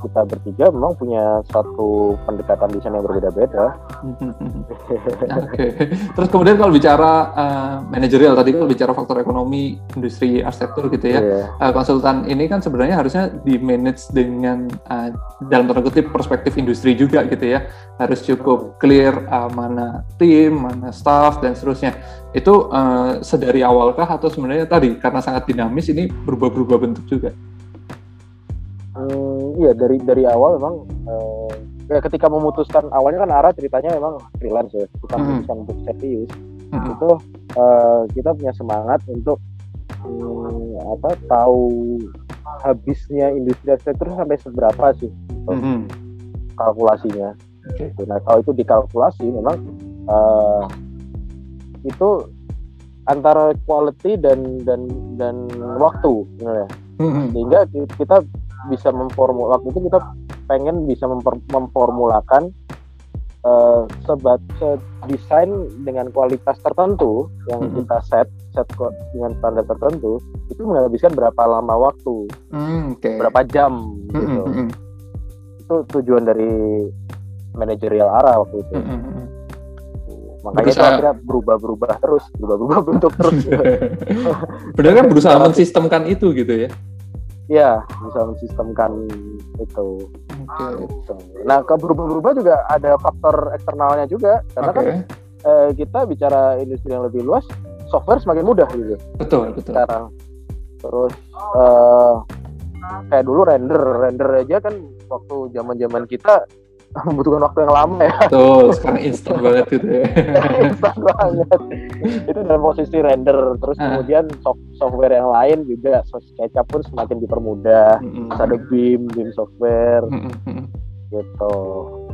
Speaker 3: kita bertiga memang punya satu pendekatan desain yang berbeda-beda. [LAUGHS]
Speaker 2: Oke. Okay. Terus kemudian kalau bicara uh, manajerial tadi kalau bicara faktor ekonomi industri arsitektur gitu ya, yeah. Iya. uh, konsultan ini kan sebenarnya harusnya di manage dengan uh, dalam tanda kutip perspektif industri juga gitu ya, harus cukup clear uh, mana tim, mana staff dan seterusnya. Itu uh, sedari awalkah atau sebenarnya tadi karena sangat dinamis ini berubah-berubah bentuk juga?
Speaker 3: Hmm, iya dari dari awal memang uh, ya ketika memutuskan awalnya kan arah ceritanya memang freelance ya kita hmm. memutuskan untuk serius hmm. itu uh, kita punya semangat untuk um, apa tahu habisnya industri arsitektur sampai seberapa sih hmm. kalkulasinya okay. nah kalau itu dikalkulasi memang uh, itu antara quality dan dan dan waktu sebenarnya hmm. sehingga kita bisa memformul waktu itu kita pengen bisa memper, memformulakan uh, sebat se desain dengan kualitas tertentu yang mm-hmm. kita set set dengan standar tertentu itu menghabiskan berapa lama waktu mm, okay. berapa jam mm-hmm. gitu mm-hmm. itu tujuan dari manajerial arah waktu itu mm-hmm. makanya berusaha... itu akhirnya berubah-berubah terus berubah-berubah bentuk terus [LAUGHS]
Speaker 2: benar kan berusaha mensistemkan itu gitu ya
Speaker 3: ya bisa mensistemkan itu. Okay. Gitu. Nah, ke berubah-berubah juga ada faktor eksternalnya juga karena okay. kan eh, kita bicara industri yang lebih luas, software semakin mudah gitu.
Speaker 2: Betul, betul.
Speaker 3: Sekarang terus eh, kayak dulu render, render aja kan waktu zaman-zaman kita [LAUGHS] membutuhkan waktu yang lama ya.
Speaker 2: Betul, sekarang instan banget gitu ya. [LAUGHS] instan
Speaker 3: banget. itu dalam posisi render, terus uh. kemudian soft software yang lain juga SketchUp pun semakin dipermudah. Mm -hmm. ada BIM, BIM software, mm -hmm. gitu.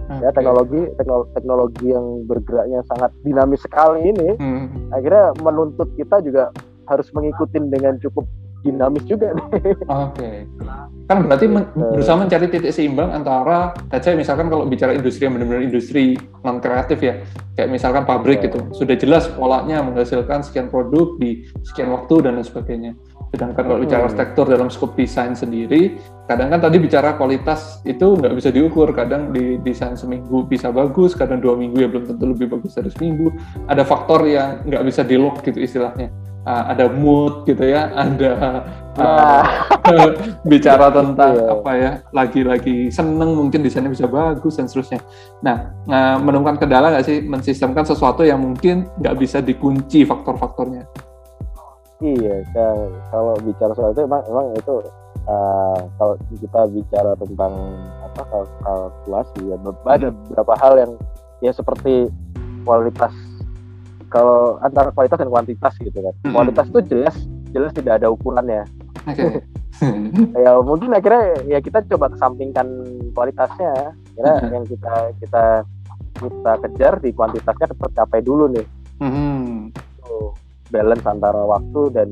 Speaker 3: okay. ya teknologi teknologi teknologi yang bergeraknya sangat dinamis sekali ini hmm. akhirnya menuntut kita juga harus mengikuti dengan cukup dinamis juga nih. Oke.
Speaker 2: Okay. Kan berarti men uh, berusaha mencari titik seimbang antara, saya misalkan kalau bicara industri yang benar-benar industri non kreatif ya, kayak misalkan pabrik yeah. gitu, sudah jelas polanya menghasilkan sekian produk di sekian waktu dan lain sebagainya. Sedangkan kalau bicara struktur dalam skop desain sendiri, kadang kan tadi bicara kualitas itu nggak bisa diukur. Kadang di desain seminggu bisa bagus, kadang dua minggu ya belum tentu lebih bagus dari seminggu. Ada faktor yang nggak bisa di lock gitu istilahnya uh, ada mood gitu ya, [LAUGHS] ada uh, [LAUGHS] bicara tentang yeah. apa ya, lagi-lagi seneng mungkin desainnya bisa bagus dan seterusnya. Nah, uh, menemukan kendala nggak sih mensistemkan sesuatu yang mungkin nggak bisa dikunci faktor-faktornya?
Speaker 3: Iya, kalau bicara soal itu emang, emang itu uh, kalau kita bicara tentang apa kalkulasi ya ada beberapa hal yang ya seperti kualitas kalau antara kualitas dan kuantitas gitu kan. Mm-hmm. Kualitas itu jelas jelas tidak ada ukurannya. Okay. [LAUGHS] ya mungkin akhirnya ya kita coba kesampingkan kualitasnya. Kira mm-hmm. yang kita kita kita kejar di kuantitasnya tercapai dulu nih. Mm-hmm. So, balance antara waktu dan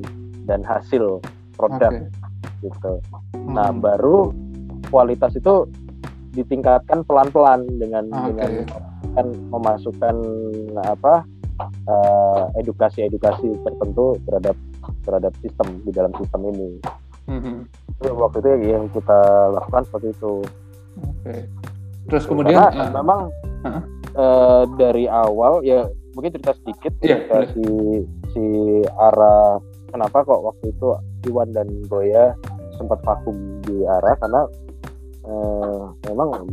Speaker 3: dan hasil produk okay. gitu. Nah baru kualitas itu ditingkatkan pelan-pelan dengan okay. dengan kan memasukkan apa edukasi-edukasi uh, tertentu terhadap terhadap sistem di dalam sistem ini. Mm-hmm. Waktu itu yang kita lakukan seperti itu.
Speaker 2: Oke. Okay. Terus kemudian Karena,
Speaker 3: uh, memang uh-huh. uh, dari awal ya mungkin cerita sedikit yeah, ya, si arah kenapa kok waktu itu Iwan dan Goya sempat vakum di arah karena uh, memang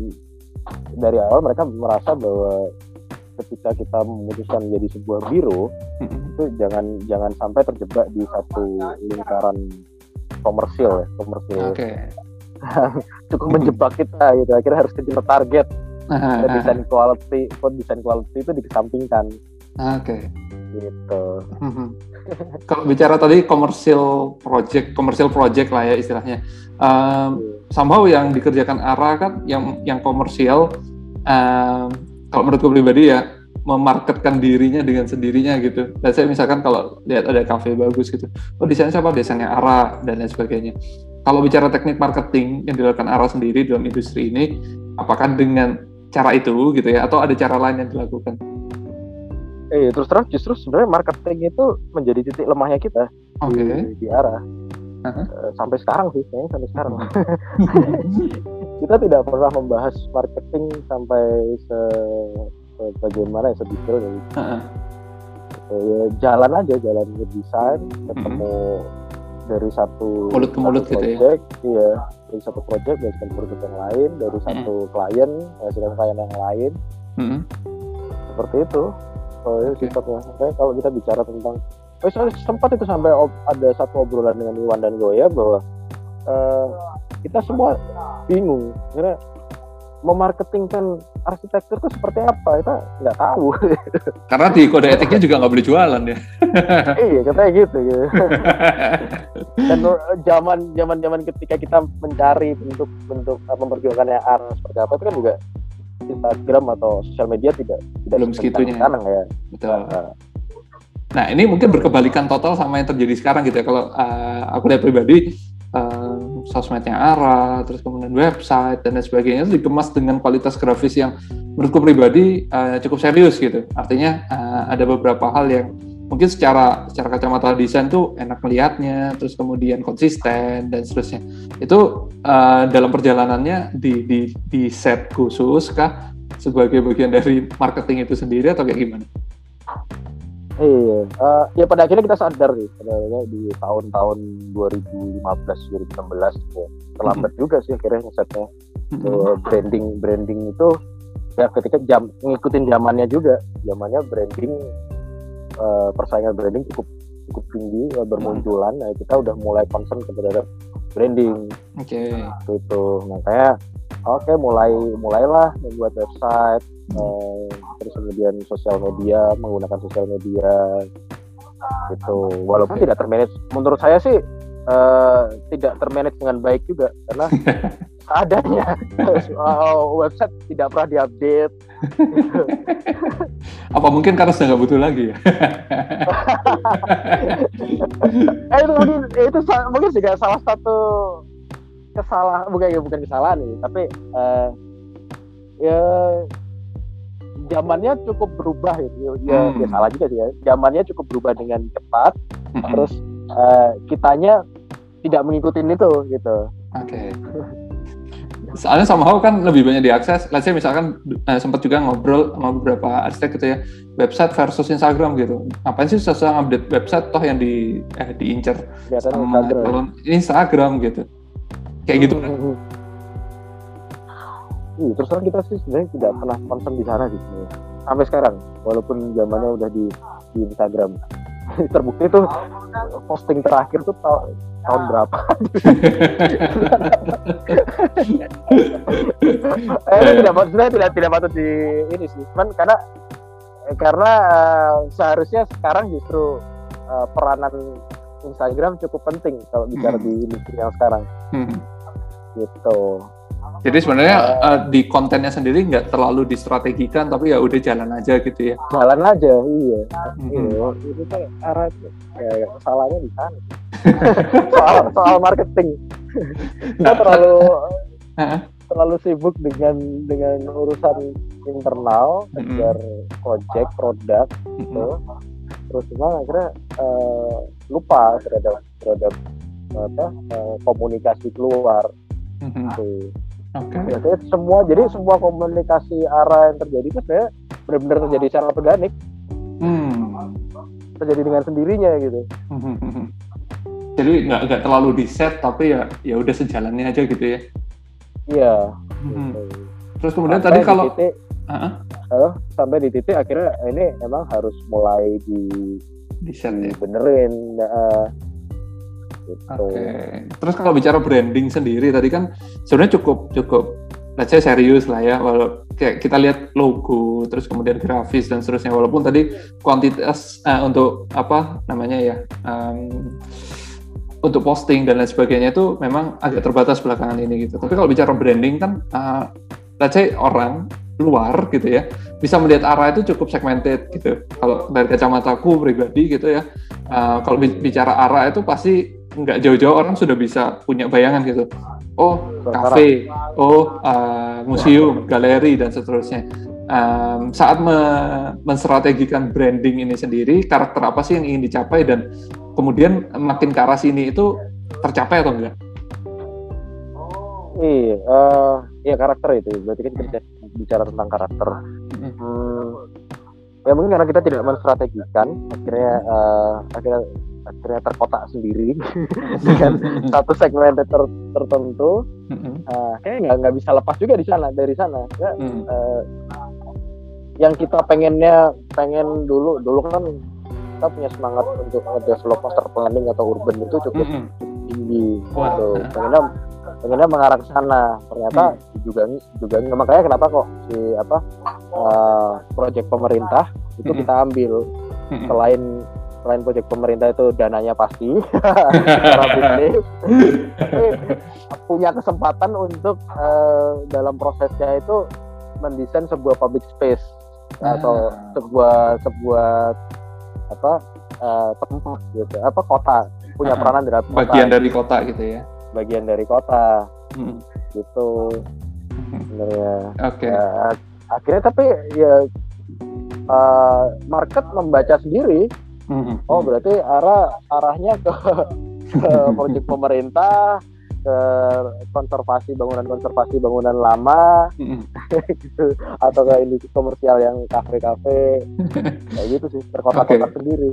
Speaker 3: dari awal mereka merasa bahwa ketika kita memutuskan menjadi sebuah biro hmm. itu jangan jangan sampai terjebak di satu lingkaran komersil ya komersil okay. [LAUGHS] cukup menjebak kita gitu akhirnya harus kejar target desain quality desain quality itu dikesampingkan
Speaker 2: oke okay.
Speaker 3: Gitu
Speaker 2: kalau bicara tadi komersil project komersil project lah ya istilahnya um, somehow yang dikerjakan arah kan yang yang komersial um, kalau menurutku pribadi ya memarketkan dirinya dengan sendirinya gitu. Dan saya misalkan kalau lihat ada kafe bagus gitu, oh desainnya siapa? Desainnya Ara dan lain sebagainya. Kalau bicara teknik marketing yang dilakukan Ara sendiri dalam industri ini, apakah dengan cara itu gitu ya, atau ada cara lain yang dilakukan?
Speaker 3: Eh terus terang justru sebenarnya marketing itu menjadi titik lemahnya kita
Speaker 2: okay.
Speaker 3: di, di Ara. Uh-huh. Sampai sekarang sih, kayaknya sampai sekarang. [LAUGHS] kita tidak pernah membahas marketing sampai se, se bagaimana ya sedetail dari uh-huh. ya jalan aja jalan desain ketemu uh-huh. dari satu
Speaker 2: mulut ke mulut
Speaker 3: gitu ya iya dari satu project dari project yang lain dari satu uh-huh. klien menghasilkan klien yang lain uh-huh. seperti itu oh, okay. sifatnya makanya kalau kita bicara tentang oh, sempat itu sampai ada satu obrolan dengan Iwan dan Goya bahwa uh, kita semua bingung karena memarketingkan arsitektur itu seperti apa kita nggak tahu [LAUGHS]
Speaker 2: karena di kode etiknya juga nggak boleh jualan ya [LAUGHS]
Speaker 3: iya katanya gitu ya. [LAUGHS] dan zaman zaman zaman ketika kita mencari bentuk bentuk memperjuangkannya art seperti apa itu kan juga Instagram atau sosial media tidak tidak
Speaker 2: belum segitunya.
Speaker 3: sekarang ya.
Speaker 2: Betul. Nah, nah. Ini mungkin berkebalikan total sama yang terjadi sekarang gitu ya. Kalau uh, aku lihat pribadi uh, sosmednya arah, terus kemudian website dan lain sebagainya itu dikemas dengan kualitas grafis yang menurutku pribadi uh, cukup serius gitu. Artinya uh, ada beberapa hal yang mungkin secara secara kacamata desain tuh enak melihatnya, terus kemudian konsisten dan seterusnya. Itu uh, dalam perjalanannya di, di di set khusus kah sebagai bagian dari marketing itu sendiri atau kayak gimana?
Speaker 3: Iya, uh, ya pada akhirnya kita sadar sih, sebenarnya di tahun-tahun 2015 2016 ya. terlambat mm -hmm. juga sih akhirnya setnya mm -hmm. uh, branding branding itu ya ketika jam ngikutin zamannya juga, zamannya branding uh, persaingan branding cukup cukup tinggi uh, bermunculan, mm -hmm. nah, kita udah mulai concern kepada branding.
Speaker 2: Oke.
Speaker 3: Okay. Itu makanya oke okay, mulai mulailah membuat website uh, terus kemudian sosial media menggunakan sosial media gitu walaupun tidak termanage menurut saya sih uh, tidak termanage dengan baik juga karena [LAUGHS] adanya [LAUGHS] oh, website tidak pernah diupdate [LAUGHS]
Speaker 2: apa mungkin karena sudah nggak butuh lagi ya [LAUGHS]
Speaker 3: eh, itu mungkin itu mungkin juga salah satu kesalahan bukan ya bukan kesalahan nih tapi uh, ya zamannya cukup berubah ya, ya, hmm. ya salah juga sih ya zamannya cukup berubah dengan cepat hmm. terus uh, kitanya tidak mengikuti itu gitu
Speaker 2: oke okay. Soalnya somehow kan lebih banyak diakses. Let's say misalkan eh, sempat juga ngobrol sama beberapa arsitek gitu ya, website versus Instagram gitu. Ngapain sih susah update website toh yang di eh, diincar sama Instagram. Instagram gitu. Kayak gitu kan.
Speaker 3: Iya, terus terang kita sih sebenarnya tidak pernah concern di sana gitu ya. Sampai sekarang, walaupun zamannya udah di, di Instagram. [LAUGHS] Terbukti tuh posting terakhir tuh tahun, tahun berapa? [LAUGHS] eh, tidak sebenarnya tidak tidak patut di ini sih. Cuman karena karena uh, seharusnya sekarang justru uh, peranan Instagram cukup penting kalau bicara hmm. di industri yang sekarang. Hmm. Gitu.
Speaker 2: Jadi sebenarnya uh, uh, di kontennya sendiri nggak terlalu distrategikan, tapi ya udah jalan aja gitu ya.
Speaker 3: Jalan aja, iya. Iya, itu tuh arah ya, salahnya di sana. [LAUGHS] soal soal marketing. [LAUGHS] Kita nah, terlalu uh, terlalu sibuk dengan dengan urusan internal, agar project, produk, gitu. Terus cuma akhirnya uh, lupa terhadap terhadap apa uh, komunikasi keluar. Gitu Oke. Okay. Jadi semua jadi semua komunikasi arah yang terjadi itu sebenarnya benar-benar terjadi secara organik. Hmm. Terjadi dengan sendirinya gitu. [LAUGHS]
Speaker 2: jadi nggak nggak terlalu di set tapi ya ya udah sejalannya aja gitu ya.
Speaker 3: Iya. Hmm.
Speaker 2: Gitu. Terus kemudian sampai tadi kalau titik,
Speaker 3: uh-huh. uh, sampai di titik akhirnya ini emang harus mulai di
Speaker 2: di set ya.
Speaker 3: Benerin. Uh,
Speaker 2: Gitu. Oke. Okay. Terus kalau bicara branding sendiri tadi kan sebenarnya cukup cukup let's say serius lah ya walau kayak kita lihat logo terus kemudian grafis dan seterusnya walaupun tadi kuantitas uh, untuk apa namanya ya um, untuk posting dan lain sebagainya itu memang agak terbatas belakangan ini gitu. Tapi kalau bicara branding kan uh, let's say orang luar gitu ya bisa melihat arah itu cukup segmented gitu. Kalau dari kacamataku pribadi gitu ya, uh, kalau bicara arah itu pasti nggak jauh-jauh orang sudah bisa punya bayangan gitu. Oh, kafe, oh uh, museum, galeri dan seterusnya. Um, saat me menstrategikan branding ini sendiri, karakter apa sih yang ingin dicapai dan kemudian makin ke arah sini itu tercapai atau enggak?
Speaker 3: Iya, uh, iya karakter itu. Berarti kan kita bicara tentang karakter. Hmm, ya mungkin karena kita tidak menstrategikan, akhirnya uh, akhirnya akhirnya terkotak sendiri [LAUGHS] dengan satu segmen ter tertentu. Uh, kayak nggak nggak bisa lepas juga di sana dari sana. Ya mm. uh, yang kita pengennya pengen dulu dulu kan kita punya semangat untuk develop master planning atau urban itu cukup mm-hmm. tinggi gitu. Pengennya pengennya mengarah ke sana ternyata mm. juga juga makanya kenapa kok si apa uh, proyek pemerintah itu mm-hmm. kita ambil mm-hmm. selain selain proyek pemerintah itu dananya pasti [LAUGHS] secara bisnis punya kesempatan untuk uh, dalam prosesnya itu mendesain sebuah public space ah. atau sebuah sebuah apa uh, tempat gitu apa kota punya ah. peranan dalam
Speaker 2: kota bagian dari kota gitu ya
Speaker 3: bagian dari kota hmm. gitu sebenarnya
Speaker 2: oke okay. ya,
Speaker 3: akhirnya tapi ya uh, market membaca sendiri Hmm. Oh berarti arah arahnya ke ke [LAUGHS] proyek pemerintah ke konservasi bangunan konservasi bangunan lama hmm. [LAUGHS] gitu atau ke industri komersial yang kafe-kafe [LAUGHS] kayak gitu sih terkotak-kotak okay. sendiri.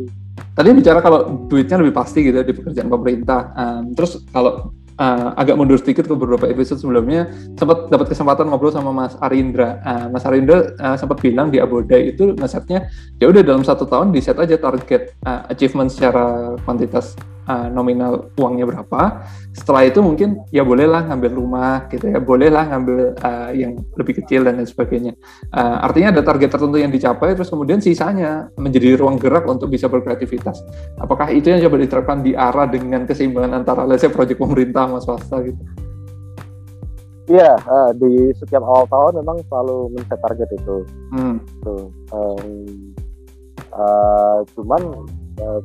Speaker 2: Tadi bicara kalau duitnya lebih pasti gitu ya di pekerjaan pemerintah. Um, terus kalau uh, agak mundur sedikit ke beberapa episode sebelumnya sempat dapat kesempatan ngobrol sama Mas Arindra. Uh, Mas Arindra uh, sempat bilang di Abodai itu ngesetnya ya udah dalam satu tahun di set aja target uh, achievement secara kuantitas uh, nominal uangnya berapa. Setelah itu mungkin ya bolehlah ngambil rumah gitu ya, bolehlah ngambil uh, yang lebih kecil dan lain sebagainya. Uh, artinya ada target tertentu yang dicapai, terus kemudian sisanya menjadi ruang gerak untuk bisa berkreativitas. Apakah itu yang coba diterapkan di arah dengan keseimbangan antara, let's say, proyek pemerintah sama swasta gitu?
Speaker 3: Iya, uh, di setiap awal tahun memang selalu men target itu. Hmm. Tuh. Um, uh, cuman uh,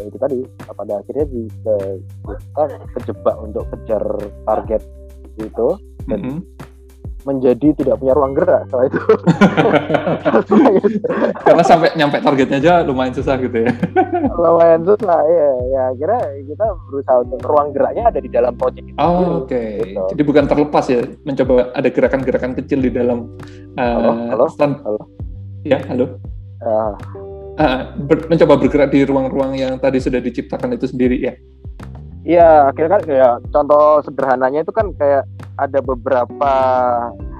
Speaker 3: itu tadi pada akhirnya kita, kita kejebak untuk kejar target itu dan mm -hmm. menjadi tidak punya ruang gerak setelah itu. [LAUGHS]
Speaker 2: Karena sampai nyampe targetnya aja lumayan susah gitu ya. [LAUGHS]
Speaker 3: lumayan susah ya. Ya kira kita berusaha untuk ruang geraknya ada di dalam proyek itu.
Speaker 2: Oh, oke. Okay. Gitu. Jadi bukan terlepas ya mencoba ada gerakan-gerakan kecil di dalam uh, halo, halo, stand. halo. Ya, halo. Uh, uh, ber, mencoba bergerak di ruang-ruang yang tadi sudah diciptakan itu sendiri ya.
Speaker 3: Iya, akhirnya kan kayak contoh sederhananya itu kan kayak ada beberapa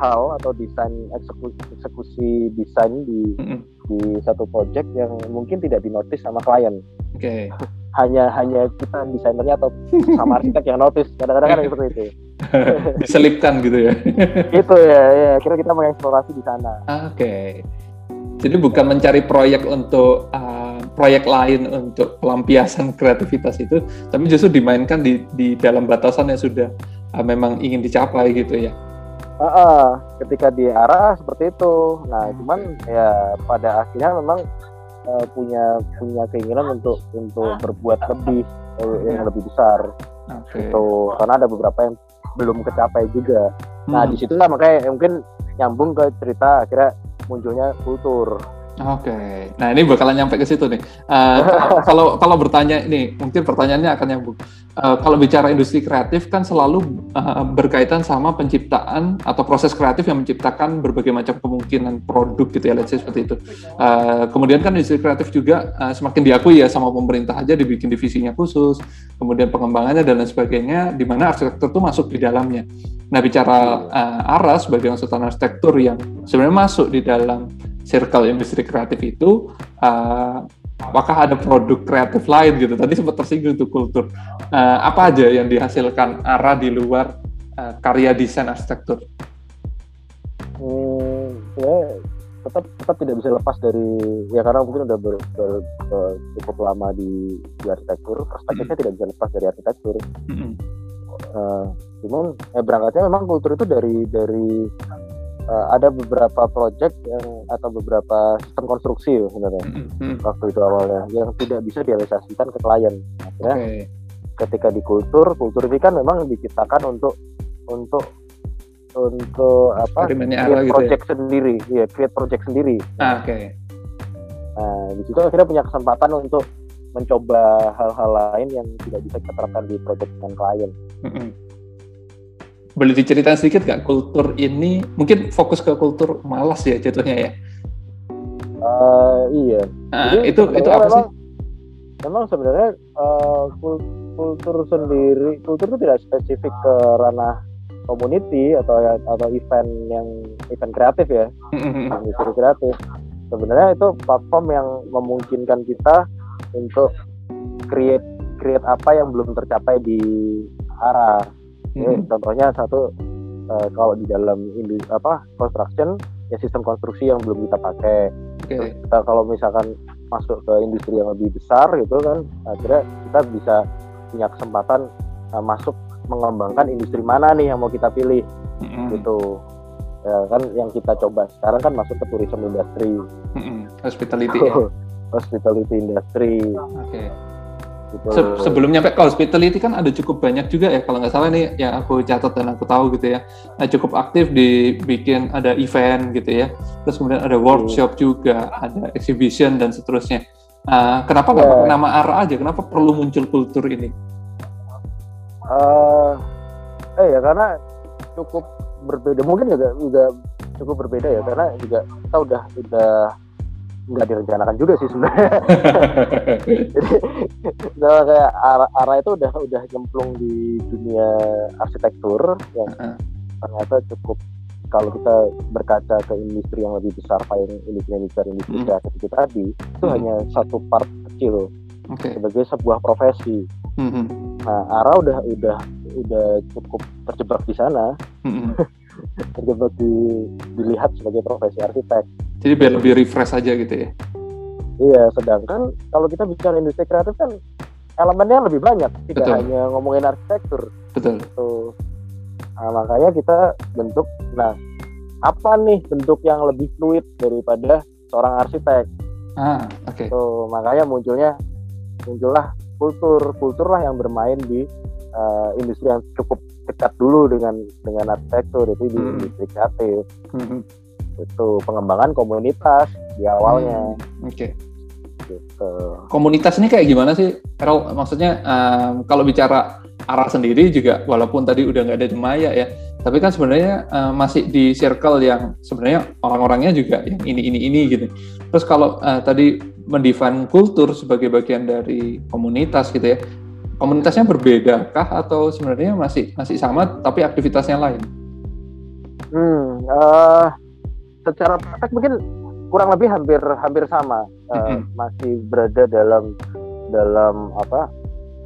Speaker 3: hal atau desain eksekusi, eksekusi desain di mm -hmm. di satu project yang mungkin tidak dinotis sama klien.
Speaker 2: Oke. Okay. [LAUGHS]
Speaker 3: hanya hanya kita desainernya atau sama arsitek yang notice. Kadang-kadang kan seperti itu. [LAUGHS]
Speaker 2: Diselipkan gitu ya.
Speaker 3: itu ya, ya. Kira kita mengeksplorasi di sana.
Speaker 2: Oke. Okay. Jadi bukan mencari proyek untuk uh, proyek lain untuk pelampiasan [LAUGHS] kreativitas itu, tapi justru dimainkan di di dalam batasan yang sudah uh, memang ingin dicapai gitu ya.
Speaker 3: Uh, uh, ketika di arah seperti itu. Nah, cuman ya pada akhirnya memang uh, punya punya keinginan untuk untuk berbuat lebih yang lebih besar. Okay. Itu karena ada beberapa yang belum kecapai juga. Nah, hmm. di situlah makanya mungkin nyambung ke cerita akhirnya munculnya kultur.
Speaker 2: Oke, okay. nah ini bakalan nyampe ke situ nih. Uh, [LAUGHS] kalau kalau bertanya ini, mungkin pertanyaannya akan nyambung. Uh, kalau bicara industri kreatif kan selalu uh, berkaitan sama penciptaan atau proses kreatif yang menciptakan berbagai macam kemungkinan produk gitu ya, let's say seperti itu. Uh, kemudian kan industri kreatif juga uh, semakin diakui ya sama pemerintah aja dibikin divisinya khusus, kemudian pengembangannya dan lain sebagainya, di mana arsitektur itu masuk di dalamnya. Nah bicara uh, ARA sebagai konsultan arsitektur yang sebenarnya masuk di dalam circle industri kreatif itu uh, apakah ada produk kreatif lain gitu tadi sempat tersinggung tuh kultur uh, apa aja yang dihasilkan arah di luar uh, karya desain arsitektur
Speaker 3: hmm, ya tetap tetap tidak bisa lepas dari ya karena mungkin udah ber, ber, ber, cukup lama di, di arsitektur perspektifnya mm. tidak bisa lepas dari arsitektur mm -hmm. uh, cuman eh, berangkatnya memang kultur itu dari dari uh, ada beberapa project yang atau beberapa sistem konstruksi ya sebenarnya mm-hmm. waktu itu awalnya yang tidak bisa direalisasikan ke klien akhirnya okay. ketika di kultur kultur ini kan memang diciptakan untuk untuk untuk apa create gitu project ya? sendiri ya create project sendiri
Speaker 2: ah, oke okay.
Speaker 3: nah di situ akhirnya punya kesempatan untuk mencoba hal-hal lain yang tidak bisa kita terapkan di project dengan klien mm-hmm
Speaker 2: boleh diceritain sedikit nggak kultur ini? Mungkin fokus ke kultur malas ya jatuhnya ya?
Speaker 3: Uh, iya.
Speaker 2: Nah, Jadi, itu itu apa
Speaker 3: memang,
Speaker 2: sih?
Speaker 3: Memang sebenarnya uh, kultur sendiri kultur itu tidak spesifik ke ranah community atau ya, atau event yang event kreatif ya. Industri kreatif. Sebenarnya itu platform yang memungkinkan kita untuk create create apa yang belum tercapai di arah Hmm. contohnya satu uh, kalau di dalam industri apa construction ya sistem konstruksi yang belum kita pakai. Okay. kita kalau misalkan masuk ke industri yang lebih besar gitu kan, akhirnya kita bisa punya kesempatan uh, masuk mengembangkan industri mana nih yang mau kita pilih hmm. gitu. Ya kan yang kita coba sekarang kan masuk ke tourism industry.
Speaker 2: Hmm. Hospitality. ya? [LAUGHS]
Speaker 3: Hospitality industry.
Speaker 2: Okay Se sebelum nyampe ke hospitality kan ada cukup banyak juga ya. Kalau nggak salah nih yang aku catat dan aku tahu gitu ya. Nah, cukup aktif dibikin ada event gitu ya. Terus kemudian ada workshop hmm. juga ada exhibition dan seterusnya. Uh, kenapa nggak yeah. pakai nama ARA aja? Kenapa perlu muncul kultur ini?
Speaker 3: Uh, eh ya karena cukup berbeda. Mungkin juga juga cukup berbeda ya. Karena juga kita udah udah nggak direncanakan juga sih sebenarnya. [LAUGHS] Jadi udah kayak arah, arah itu udah udah nyemplung di dunia arsitektur yang ternyata cukup kalau kita berkaca ke industri yang lebih besar kayak industri industri industri hmm. kreatif itu tadi itu hmm. hanya satu part kecil okay. sebagai sebuah profesi. Hmm. Nah, arah udah udah udah cukup terjebak di sana. Hmm. [LAUGHS] terjebak di, dilihat sebagai profesi arsitek.
Speaker 2: Jadi biar lebih refresh aja gitu ya?
Speaker 3: Iya, sedangkan kalau kita bicara industri kreatif kan elemennya lebih banyak, tidak Betul. hanya ngomongin arsitektur.
Speaker 2: Betul.
Speaker 3: Gitu. Nah, makanya kita bentuk, nah apa nih bentuk yang lebih fluid daripada seorang arsitek?
Speaker 2: Ah, oke. Okay.
Speaker 3: So, makanya munculnya muncullah kultur, kultur lah yang bermain di uh, industri yang cukup dekat dulu dengan dengan arsitektur itu di hmm. industri kreatif. Hmm. Itu pengembangan komunitas di awalnya.
Speaker 2: Hmm. Oke. Okay. Gitu. Komunitas ini kayak gimana sih, Errol? Maksudnya um, kalau bicara arah sendiri juga, walaupun tadi udah nggak ada Jemaya ya, tapi kan sebenarnya uh, masih di circle yang sebenarnya orang-orangnya juga yang ini ini ini gitu. Terus kalau uh, tadi mendefine kultur sebagai bagian dari komunitas gitu ya, komunitasnya berbeda kah atau sebenarnya masih masih sama tapi aktivitasnya lain?
Speaker 3: Hmm, uh, secara praktek mungkin kurang lebih hampir hampir sama uh, mm-hmm. masih berada dalam dalam apa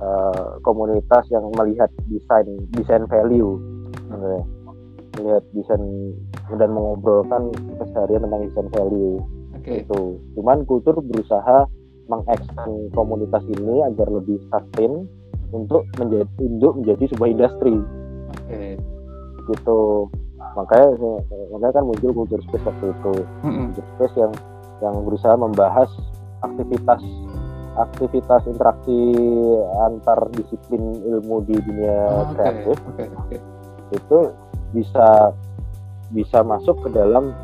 Speaker 3: uh, komunitas yang melihat desain desain value okay. melihat desain dan mengobrolkan keseharian tentang desain value okay. itu cuman kultur berusaha mengekstend komunitas ini agar lebih sustain untuk menjadi induk menjadi sebuah industri okay. gitu makanya makanya kan muncul kultur space waktu itu mm-hmm. kultur space yang yang berusaha membahas aktivitas aktivitas interaksi antar disiplin ilmu di dunia oh, kreatif okay, okay. itu bisa bisa masuk ke dalam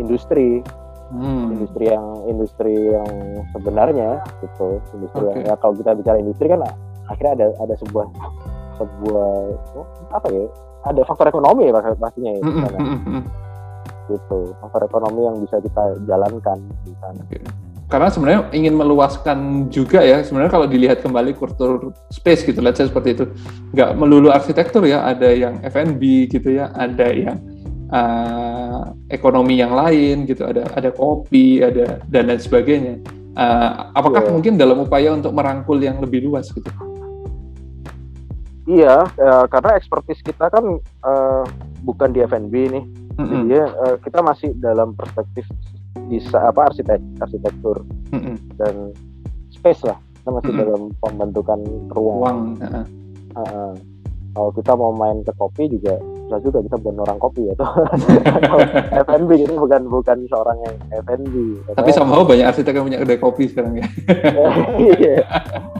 Speaker 3: industri hmm. industri yang industri yang sebenarnya gitu industri okay. yang ya kalau kita bicara industri kan akhirnya ada ada sebuah sebuah apa ya ada faktor ekonomi ya pastinya ya mm -hmm. gitu faktor ekonomi yang bisa kita jalankan di sana.
Speaker 2: Karena sebenarnya ingin meluaskan juga ya sebenarnya kalau dilihat kembali kultur space gitu let's say seperti itu nggak melulu arsitektur ya ada yang F&B gitu ya ada yang uh, ekonomi yang lain gitu ada ada kopi ada dan lain sebagainya. Uh, apakah yeah. mungkin dalam upaya untuk merangkul yang lebih luas gitu
Speaker 3: Iya, ya, karena ekspertis kita kan uh, bukan di F&B nih, mm-hmm. jadi uh, kita masih dalam perspektif bisa apa arsitek arsitektur mm-hmm. dan space lah, kita masih mm-hmm. dalam pembentukan ruang. ruang uh-uh. Uh, kalau kita mau main ke kopi juga bisa juga kita bukan orang kopi ya tuh [LAUGHS] F&B ini bukan bukan seorang yang F&B.
Speaker 2: Tapi somehow banyak arsitek yang punya kedai kopi sekarang ya. [LAUGHS]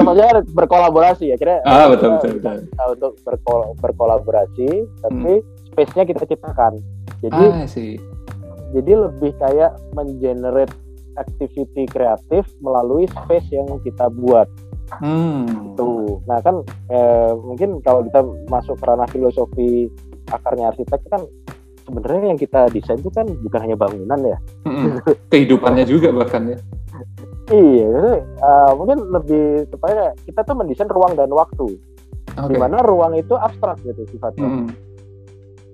Speaker 3: Maksudnya berkolaborasi ya kira
Speaker 2: ah, betul, betul, betul.
Speaker 3: untuk berkol berkolaborasi tapi hmm. space-nya kita ciptakan jadi ah, sih. jadi lebih kayak mengenerate activity kreatif melalui space yang kita buat hmm. tuh nah kan eh, mungkin kalau kita masuk ke ranah filosofi akarnya arsitek kan sebenarnya yang kita desain itu kan bukan hanya bangunan ya
Speaker 2: hmm. kehidupannya juga bahkan ya [LAUGHS]
Speaker 3: Iya, uh, mungkin lebih tepatnya kita tuh mendesain ruang dan waktu, okay. di mana ruang itu abstrak gitu sifatnya. Mm.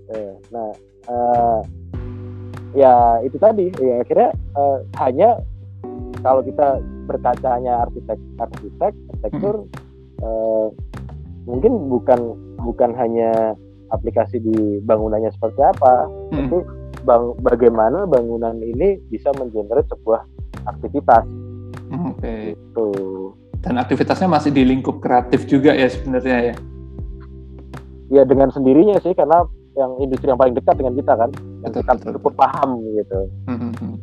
Speaker 3: Eh, nah, uh, ya itu tadi, ya akhirnya uh, hanya kalau kita berkaca hanya arsitek, arsitek, arsitektur, mm. uh, mungkin bukan bukan hanya aplikasi di bangunannya seperti apa, mm. tapi bang, bagaimana bangunan ini bisa mengenerate sebuah aktivitas
Speaker 2: Oke. Okay. Gitu. Dan aktivitasnya masih di lingkup kreatif juga ya sebenarnya ya?
Speaker 3: Ya dengan sendirinya sih karena yang industri yang paling dekat dengan kita kan, yang betul, kita betul, paham gitu. Hmm, hmm, hmm.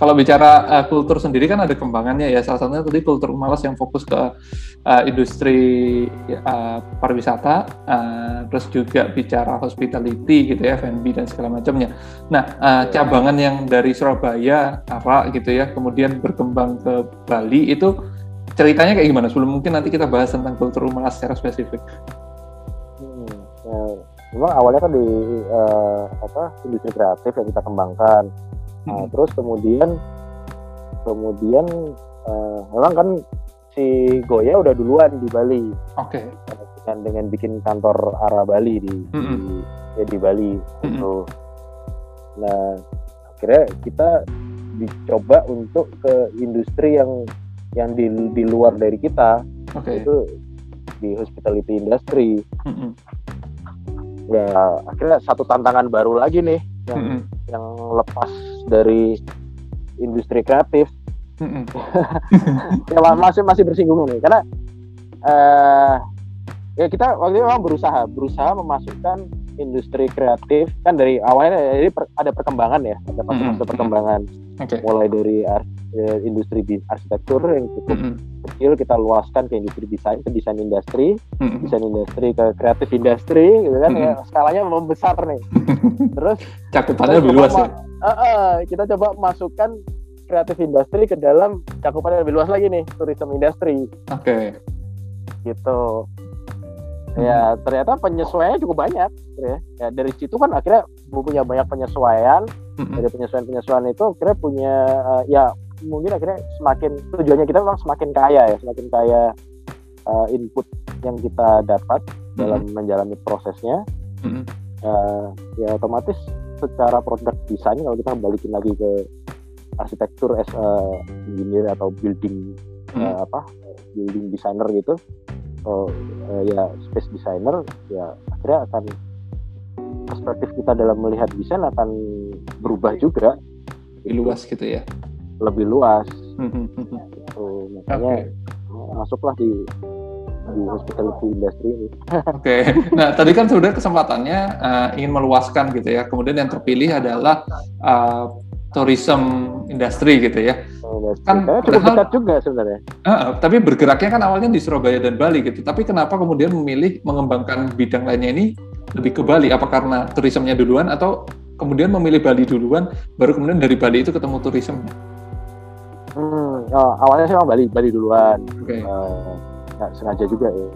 Speaker 2: Kalau bicara uh, kultur sendiri kan ada kembangannya ya. Salah satunya tadi kultur malas yang fokus ke uh, industri uh, pariwisata, uh, terus juga bicara hospitality gitu ya, F&B dan segala macamnya. Nah, uh, cabangan yang dari Surabaya, Ara gitu ya, kemudian berkembang ke Bali itu ceritanya kayak gimana? Sebelum mungkin nanti kita bahas tentang kultur malas secara spesifik.
Speaker 3: Hmm, ya, memang awalnya kan di uh, apa industri kreatif yang kita kembangkan Nah, hmm. terus kemudian kemudian uh, memang kan si Goya udah duluan di Bali.
Speaker 2: Oke. Okay.
Speaker 3: Dengan dengan bikin kantor arah Bali di, hmm. di ya di Bali hmm. gitu. Nah, akhirnya kita dicoba untuk ke industri yang yang di di luar dari kita. Okay. Itu di hospitality industry. Hmm. Ya, akhirnya satu tantangan baru lagi nih yang hmm. yang lepas dari industri kreatif [LAUGHS] ya masih masih bersinggung nih karena uh, ya kita waktu itu memang berusaha berusaha memasukkan industri kreatif kan dari awalnya jadi per, ada perkembangan ya ada fase
Speaker 2: Mm-mm.
Speaker 3: perkembangan
Speaker 2: Oke.
Speaker 3: mulai dari ar- eh, industri arsitektur yang cukup
Speaker 2: Mm-mm.
Speaker 3: kecil kita luaskan ke industri desain ke desain industri
Speaker 2: Mm-mm.
Speaker 3: desain industri ke kreatif industri gitu kan ya skalanya membesar nih [LAUGHS] terus
Speaker 2: Cakupannya lebih luas ya.
Speaker 3: Eh, eh, kita coba masukkan kreatif industri ke dalam cakupan yang lebih luas lagi nih tourism industry
Speaker 2: Oke.
Speaker 3: gitu
Speaker 2: Hmm.
Speaker 3: ya ternyata penyesuaiannya cukup banyak ya. ya dari situ kan akhirnya punya banyak penyesuaian dari penyesuaian penyesuaian itu akhirnya punya eh, ya mungkin akhirnya semakin tujuannya kita memang semakin kaya ya semakin kaya eh, input yang kita dapat dalam menjalani prosesnya
Speaker 2: Mm-mm.
Speaker 3: Eh, ya otomatis secara produk desain kalau kita balikin lagi ke arsitektur as a engineer atau building
Speaker 2: Hmm.
Speaker 3: eh, apa building designer gitu oh, eh, ya space designer ya akhirnya akan perspektif kita dalam melihat desain akan berubah juga
Speaker 2: Lebih luas gitu ya.
Speaker 3: Lebih luas [LAUGHS] gitu. Makanya masuklah di di hospitality industry ini [LAUGHS]
Speaker 2: Oke, nah tadi kan sudah kesempatannya eh, ingin meluaskan gitu ya. Kemudian yang terpilih adalah eh, tourism industry gitu ya. Kan
Speaker 3: Karena cukup
Speaker 2: padahal-
Speaker 3: dekat juga sebenarnya
Speaker 2: Eh, tapi bergeraknya kan awalnya di Surabaya dan Bali gitu. Tapi kenapa kemudian memilih mengembangkan bidang lainnya ini lebih ke Bali? Apa karena turismenya duluan atau kemudian memilih Bali duluan, baru kemudian dari Bali itu ketemu turisme?
Speaker 3: Hmm, oh, awalnya sih memang Bali, Bali duluan.
Speaker 2: Oke.
Speaker 3: Eh, nggak sengaja juga ya.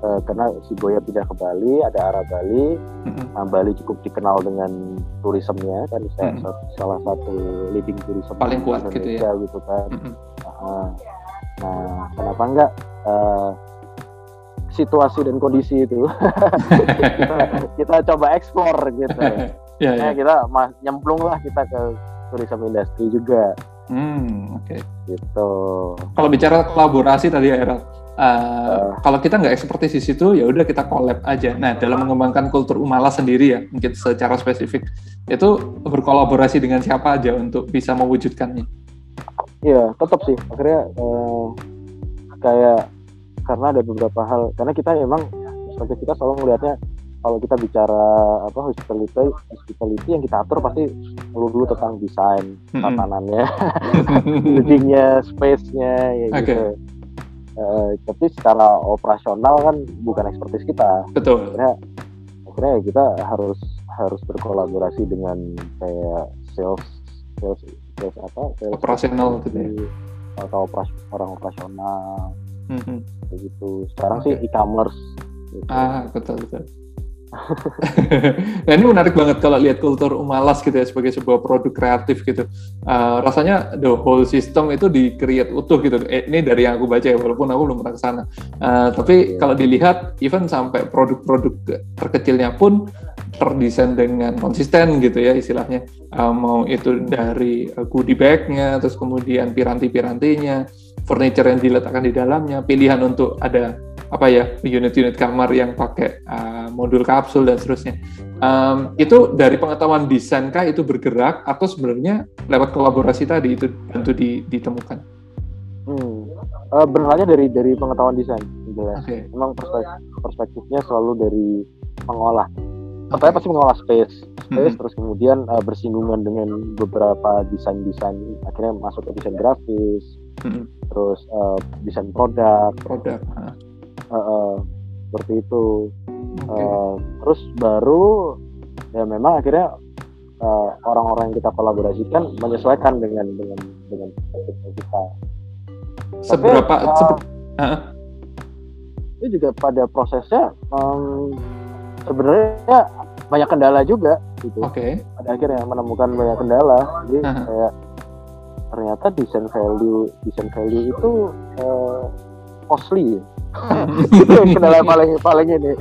Speaker 3: Eh, karena si Boya pindah ke Bali, ada arah Bali.
Speaker 2: Mm-mm.
Speaker 3: Nah, Bali cukup dikenal dengan turismenya kan, saya
Speaker 2: Hmm.
Speaker 3: salah satu leading tourism
Speaker 2: Paling kuat gitu ya.
Speaker 3: Indonesia gitu kan.
Speaker 2: Mm-mm.
Speaker 3: Ah, nah, kenapa enggak eh, situasi dan kondisi itu [LAUGHS] kita, kita coba eksplor gitu. [LAUGHS]
Speaker 2: Ya,
Speaker 3: Nah,
Speaker 2: ya.
Speaker 3: kita ma- nyemplung lah kita ke tourism industry juga
Speaker 2: Hmm, oke.
Speaker 3: gitu.
Speaker 2: Kalau bicara kolaborasi tadi ya, uh,
Speaker 3: Uh.
Speaker 2: kalau kita nggak ekspertis di situ, ya udah kita collab aja. Nah, dalam mengembangkan kultur Umala sendiri ya, mungkin secara spesifik, itu berkolaborasi dengan siapa aja untuk bisa mewujudkannya.
Speaker 3: Iya, tetap sih. Akhirnya eh, kayak karena ada beberapa hal. Karena kita emang sebagai kita selalu melihatnya kalau kita bicara apa hospitality, hospitality yang kita atur pasti dulu dulu tentang desain, tatanannya, [LAUGHS] buildingnya, space-nya, ya
Speaker 2: Oke.
Speaker 3: gitu. Eh, tapi secara operasional kan bukan ekspertis kita.
Speaker 2: Betul.
Speaker 3: Akhirnya, akhirnya ya kita harus harus berkolaborasi dengan kayak sales, sales, sales apa? Sales
Speaker 2: Operasional gitu ya.
Speaker 3: atau operas- orang operasional
Speaker 2: Mhm.
Speaker 3: kayak gitu. Sekarang
Speaker 2: Oke.
Speaker 3: sih e-commerce. gitu.
Speaker 2: Ah, betul betul. [LAUGHS] nah ini menarik banget kalau lihat kultur Umalas gitu ya sebagai sebuah produk kreatif gitu. Eh, rasanya the whole system itu di create utuh gitu. Eh, ini dari yang aku baca ya, walaupun aku belum pernah ke sana. Eh, tapi
Speaker 3: Iya.
Speaker 2: kalau dilihat, even sampai produk-produk terkecilnya pun terdesain dengan konsisten gitu ya istilahnya. Eh, mau itu dari goodie bag-nya, terus kemudian piranti-pirantinya, furniture yang diletakkan di dalamnya, pilihan untuk ada apa ya unit-unit kamar yang pakai uh, modul kapsul dan seterusnya. Um, itu dari pengetahuan desain kah itu bergerak atau sebenarnya lewat kolaborasi tadi itu tentu di- ditemukan?
Speaker 3: Hmm. Eh, berawalnya dari dari pengetahuan desain, jelas.
Speaker 2: Oke.
Speaker 3: Memang perspek- perspektifnya selalu dari mengolah. Pertama pasti mengolah space, space
Speaker 2: Mhm.
Speaker 3: terus kemudian eh, bersinggungan dengan beberapa desain-desain, akhirnya masuk ke desain grafis,
Speaker 2: Mhm.
Speaker 3: terus eh, desain produk,
Speaker 2: Produk. ah,
Speaker 3: eh, seperti itu.
Speaker 2: Oke.
Speaker 3: Eh, terus baru ya memang akhirnya eh, orang-orang yang kita kolaborasikan menyesuaikan dengan dengan dengan kita.
Speaker 2: Seberapa? sebe- ah,
Speaker 3: Itu juga pada prosesnya em, sebenarnya banyak kendala juga gitu.
Speaker 2: Oke.
Speaker 3: Pada akhirnya menemukan banyak kendala. Jadi
Speaker 2: Aha.
Speaker 3: kayak ternyata desain value desain value itu eh, costly. [LAUGHS] itu yang kendala paling paling ini.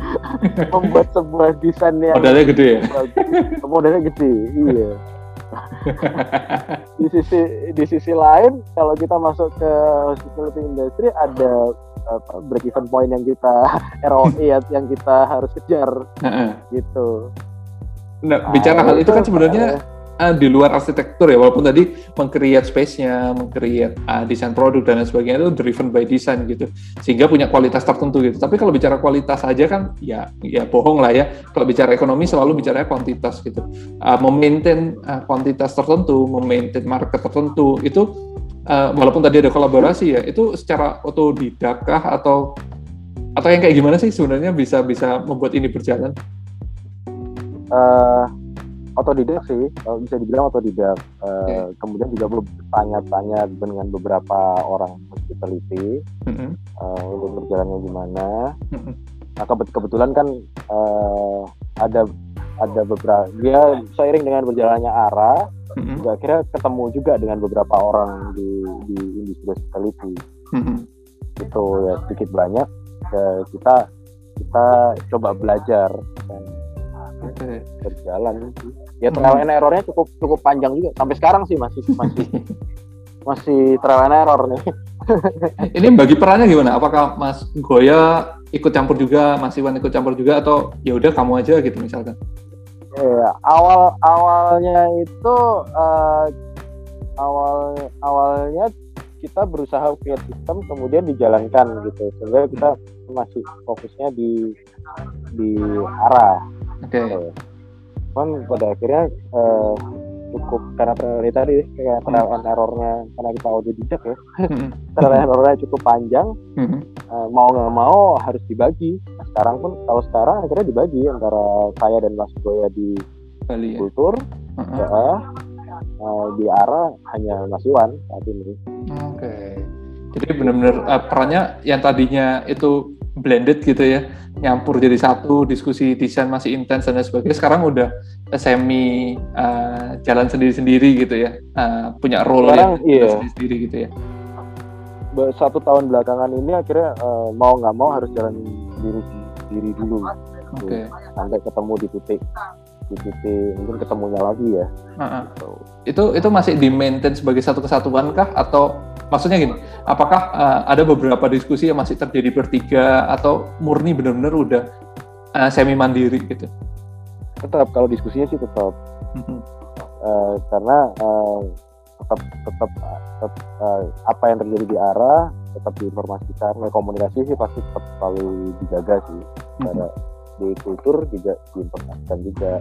Speaker 3: Membuat sebuah desain yang
Speaker 2: Modalnya gede ya.
Speaker 3: modalnya gede iya. Di sisi di sisi lain kalau kita masuk ke hospitality industry ada apa break even point yang kita [LAUGHS] ROI ya- yang kita harus kejar gitu.
Speaker 2: Nah, bicara
Speaker 3: Nah,
Speaker 2: hal itu kan sebenarnya uh, di luar arsitektur ya walaupun tadi mengcreate space-nya, mengcreate uh, desain produk dan lain sebagainya itu driven by design gitu. Sehingga punya kualitas tertentu gitu. Tapi kalau bicara kualitas aja kan ya ya bohong lah ya. Kalau bicara ekonomi selalu bicara kuantitas gitu. Uh, memaintain uh, kuantitas tertentu, memaintain market tertentu itu uh, walaupun tadi ada kolaborasi ya itu secara otodidak kah atau atau yang kayak gimana sih sebenarnya bisa bisa membuat ini berjalan?
Speaker 3: Uh, otodidak sih, bisa dibilang otodidak. Uh, okay. Kemudian juga tanya-tanya dengan beberapa orang hospitality mm -hmm. uh, untuk berjalannya gimana. Mm -hmm. Nah kebetulan kan uh, ada ada beberapa dia seiring dengan berjalannya arah mm-hmm. juga akhirnya ketemu juga dengan beberapa orang di di industri hospitality mm-hmm. itu ya sedikit banyak ya, kita kita coba belajar dan okay. berjalan ya trial and errornya cukup cukup panjang juga. Sampai sekarang sih masih masih [LAUGHS] masih trial and error nih. [LAUGHS]
Speaker 2: Ini bagi perannya gimana? Apakah Mas Goya ikut campur juga Mas Iwan ikut campur juga atau ya udah kamu aja gitu misalkan?
Speaker 3: Iya, awal awalnya itu uh, awal awalnya kita berusaha create sistem kemudian dijalankan gitu. Sehingga kita masih fokusnya di di arah. Oke. Okay. Kan pada akhirnya uh, cukup karena tadi tadi kayak trial and errornya karena kita audio dijak ya hmm. [LAUGHS] trial and errornya cukup panjang hmm. uh, mau nggak mau harus dibagi nah, sekarang pun kalau sekarang akhirnya dibagi antara saya dan Mas Boya di Bali, ya? kultur uh -huh. ya, uh, di arah hanya Mas Iwan saat ini.
Speaker 2: Oke. Okay. Jadi benar-benar uh, perannya yang tadinya itu blended gitu ya, nyampur jadi satu, diskusi desain masih intens dan sebagainya. Sekarang udah semi uh, jalan sendiri-sendiri gitu ya, uh, punya role Sekarang, yang iya. sendiri-sendiri gitu ya.
Speaker 3: Satu tahun belakangan ini akhirnya uh, mau nggak mau harus jalan sendiri sendiri dulu, okay. sampai ketemu di titik di titik mungkin ketemunya lagi ya. Uh -uh.
Speaker 2: Itu itu masih di maintain sebagai satu kesatuan kah atau maksudnya gini, apakah uh, ada beberapa diskusi yang masih terjadi bertiga atau murni benar-benar udah uh, semi mandiri gitu?
Speaker 3: Tetap kalau diskusinya sih tetap, uh, karena uh, tetap tetap, tetap uh, apa yang terjadi di arah tetap diinformasikan, komunikasi sih pasti tetap selalu dijaga sih. Mm-hmm. Di kultur juga diinformasikan juga.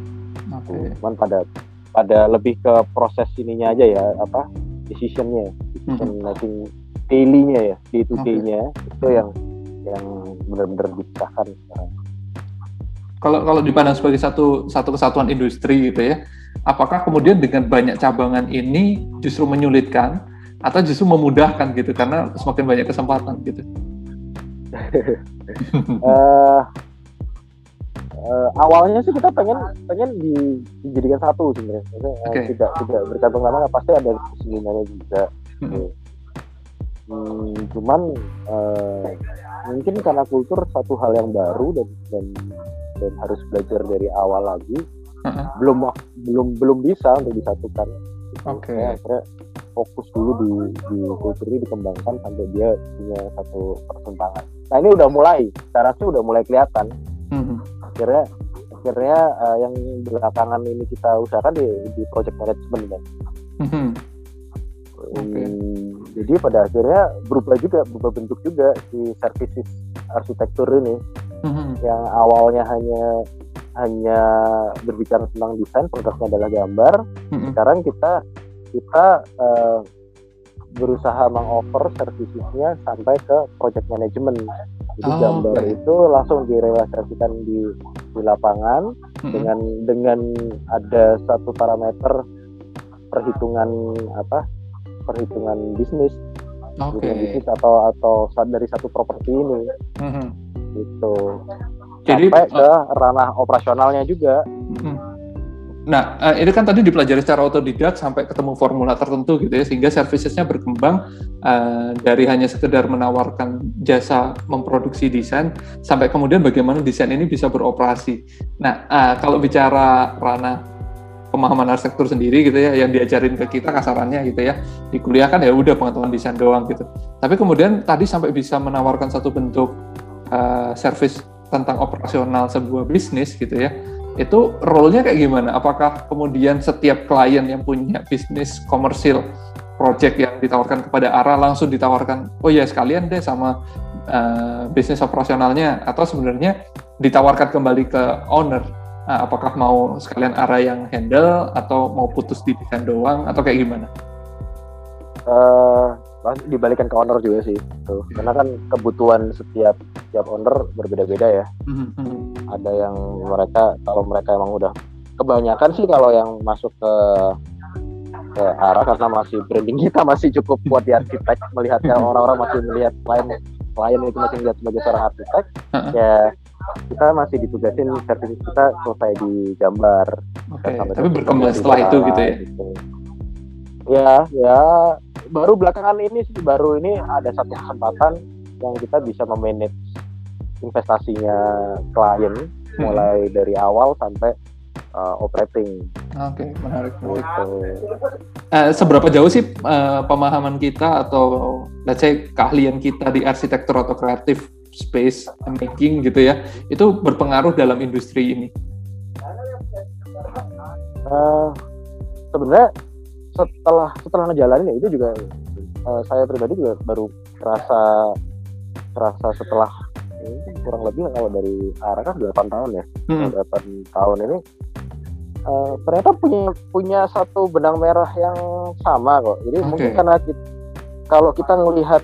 Speaker 3: Okay. Cuman pada pada lebih ke proses ininya aja ya apa decisionnya decision hmm. making daily-nya ya day to day-nya okay. itu yang yang benar-benar dipecahkan sekarang
Speaker 2: kalau kalau dipandang sebagai satu satu kesatuan industri gitu ya apakah kemudian dengan banyak cabangan ini justru menyulitkan atau justru memudahkan gitu karena semakin banyak kesempatan gitu
Speaker 3: uh, [LAUGHS] [LAUGHS] uh, awalnya sih kita pengen pengen di, dijadikan satu sebenarnya okay. tidak tidak bergantung nama pasti ada kesinggungannya juga hmm. Hmm, cuman uh, mungkin karena kultur satu hal yang baru dan dan dan harus belajar dari awal lagi uh-huh. belum belum belum bisa untuk disatukan
Speaker 2: Oke. Okay.
Speaker 3: akhirnya fokus dulu di, di kultur ini dikembangkan sampai dia punya satu persimpangan. Nah ini udah mulai, sekarang sih udah mulai kelihatan. Uh-huh akhirnya akhirnya uh, yang belakangan ini kita usahakan di, di project management kan. Mm-hmm. Okay. Jadi pada akhirnya berubah juga, berubah bentuk juga si services arsitektur ini mm-hmm. yang awalnya hanya hanya berbicara tentang desain, produknya adalah gambar. Mm-hmm. Sekarang kita kita uh, berusaha mengoffer servicesnya sampai ke project management jadi oh, gambar okay. itu langsung direalisasikan di di lapangan mm-hmm. dengan dengan ada satu parameter perhitungan apa perhitungan bisnis okay. bisnis atau atau dari satu properti ini mm-hmm. gitu jadi sampai ke uh, ranah operasionalnya juga mm-hmm.
Speaker 2: Nah, uh, ini kan tadi dipelajari secara otodidak sampai ketemu formula tertentu gitu ya, sehingga servicesnya berkembang uh, dari hanya sekedar menawarkan jasa memproduksi desain, sampai kemudian bagaimana desain ini bisa beroperasi. Nah, uh, kalau bicara ranah pemahaman arsitektur sendiri gitu ya, yang diajarin ke kita kasarannya gitu ya, di kuliah kan ya udah pengetahuan desain doang gitu. Tapi kemudian tadi sampai bisa menawarkan satu bentuk uh, service tentang operasional sebuah bisnis gitu ya, itu role-nya kayak gimana? Apakah kemudian setiap klien yang punya bisnis komersil project yang ditawarkan kepada ARA langsung ditawarkan, oh ya sekalian deh sama uh, bisnis operasionalnya, atau sebenarnya ditawarkan kembali ke owner? Nah, apakah mau sekalian ARA yang handle, atau mau putus di desain doang, atau kayak gimana?
Speaker 3: Uh, dibalikan ke owner juga sih tuh karena kan kebutuhan setiap setiap owner berbeda-beda ya mm-hmm. ada yang mereka kalau mereka emang udah kebanyakan sih kalau yang masuk ke ke arah karena masih branding kita masih cukup kuat di arsitek melihatnya orang-orang masih melihat klien klien itu masih melihat sebagai seorang arsitek uh-huh. ya kita masih ditugasin servis kita selesai di gambar
Speaker 2: okay. tapi berkembang setelah itu gitu ya gitu.
Speaker 3: Ya ya baru belakangan ini sih baru ini ada satu kesempatan yang kita bisa memanage investasinya klien hmm. mulai dari awal sampai uh, operating.
Speaker 2: Oke, okay, menarik. Gitu. Uh, seberapa jauh sih uh, pemahaman kita atau let's say keahlian kita di arsitektur atau kreatif space making gitu ya, itu berpengaruh dalam industri ini?
Speaker 3: Uh, sebenarnya setelah setelah ngejalanin ya itu juga uh, saya pribadi juga baru terasa terasa setelah ini kurang lebih kalau dari arah kan 8 tahun ya hmm. 8 tahun ini uh, ternyata punya punya satu benang merah yang sama kok jadi okay. mungkin karena kita, kalau kita melihat